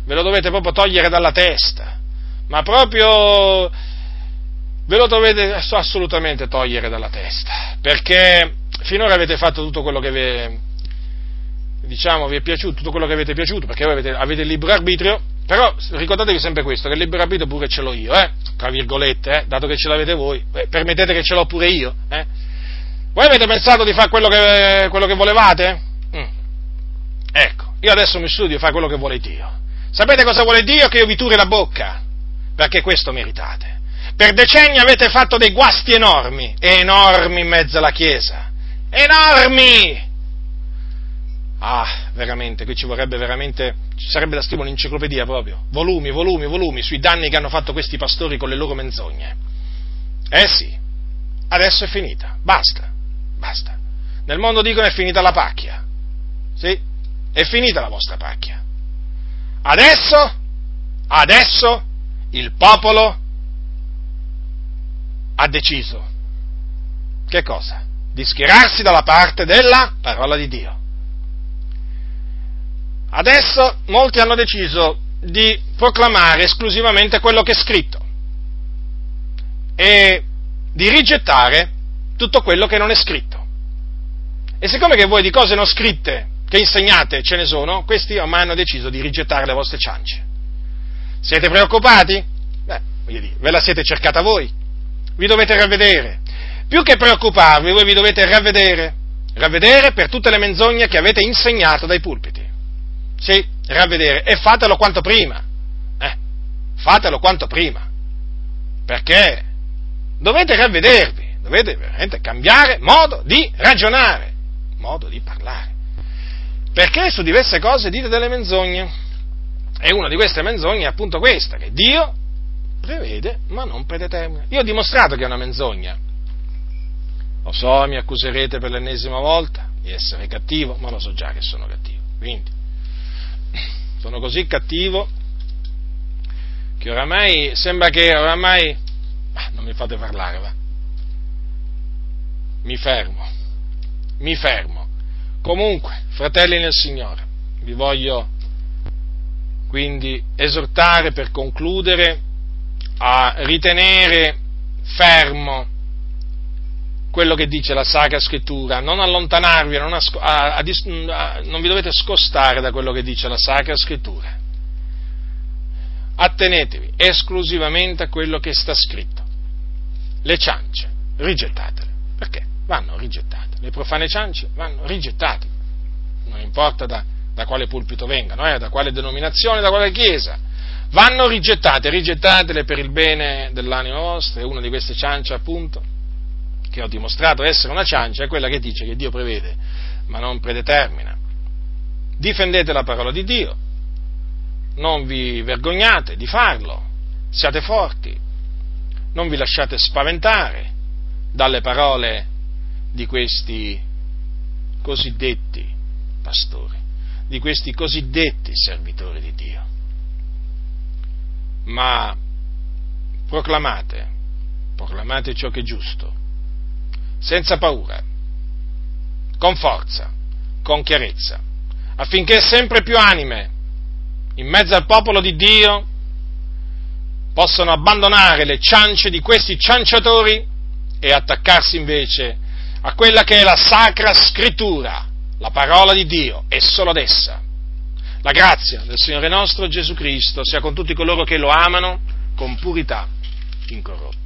ve lo dovete proprio togliere dalla testa, ma proprio ve lo dovete assolutamente togliere dalla testa, perché finora avete fatto tutto quello che vi, diciamo, vi è piaciuto, tutto quello che avete piaciuto, perché voi avete, avete il libero arbitrio, però ricordatevi sempre questo, che il libero arbitrio pure ce l'ho io, eh? Tra virgolette, eh? dato che ce l'avete voi, eh, permettete che ce l'ho pure io. Eh? Voi avete pensato di fare quello che, quello che volevate? Mm. Ecco, io adesso mi studio fare quello che vuole Dio. Sapete cosa vuole Dio? Che io vi turi la bocca, perché questo meritate. Per decenni avete fatto dei guasti enormi, enormi in mezzo alla Chiesa, enormi! Ah, veramente, qui ci vorrebbe veramente, ci sarebbe da scrivere un'enciclopedia proprio, volumi, volumi, volumi, sui danni che hanno fatto questi pastori con le loro menzogne. Eh sì, adesso è finita, basta, basta. Nel mondo dicono è finita la pacchia, sì, è finita la vostra pacchia. Adesso, adesso, il popolo ha deciso, che cosa? Di schierarsi dalla parte della parola di Dio. Adesso molti hanno deciso di proclamare esclusivamente quello che è scritto e di rigettare tutto quello che non è scritto. E siccome che voi di cose non scritte che insegnate ce ne sono, questi ormai hanno deciso di rigettare le vostre ciance. Siete preoccupati? Beh, voglio dire, ve la siete cercata voi vi dovete ravvedere. Più che preoccuparvi, voi vi dovete ravvedere. Ravvedere per tutte le menzogne che avete insegnato dai pulpiti. Sì, ravvedere. E fatelo quanto prima. Eh, fatelo quanto prima. Perché dovete ravvedervi, dovete veramente cambiare modo di ragionare, modo di parlare. Perché su diverse cose dite delle menzogne. E una di queste menzogne è appunto questa, che Dio prevede ma non predetermina. Io ho dimostrato che è una menzogna. Lo so, mi accuserete per l'ennesima volta di essere cattivo, ma lo so già che sono cattivo. Quindi, sono così cattivo che oramai sembra che oramai... Ah, non mi fate parlare, va. Mi fermo, mi fermo. Comunque, fratelli nel Signore, vi voglio quindi esortare per concludere a ritenere fermo quello che dice la Sacra Scrittura, non allontanarvi, non, a, a, a, non vi dovete scostare da quello che dice la Sacra Scrittura. Attenetevi esclusivamente a quello che sta scritto. Le ciance, rigettatele. Perché? Vanno rigettate. Le profane ciance vanno rigettate. Non importa da, da quale pulpito vengano, eh, da quale denominazione, da quale chiesa vanno rigettate, rigettatele per il bene dell'anima vostra, e una di queste ciance appunto, che ho dimostrato essere una ciancia, è quella che dice che Dio prevede, ma non predetermina. Difendete la parola di Dio, non vi vergognate di farlo, siate forti, non vi lasciate spaventare dalle parole di questi cosiddetti pastori, di questi cosiddetti servitori di Dio ma proclamate, proclamate ciò che è giusto, senza paura, con forza, con chiarezza, affinché sempre più anime in mezzo al popolo di Dio possano abbandonare le ciance di questi cianciatori e attaccarsi invece a quella che è la sacra scrittura, la parola di Dio e solo ad essa. La grazia del Signore nostro Gesù Cristo sia con tutti coloro che lo amano con purità incorrotta.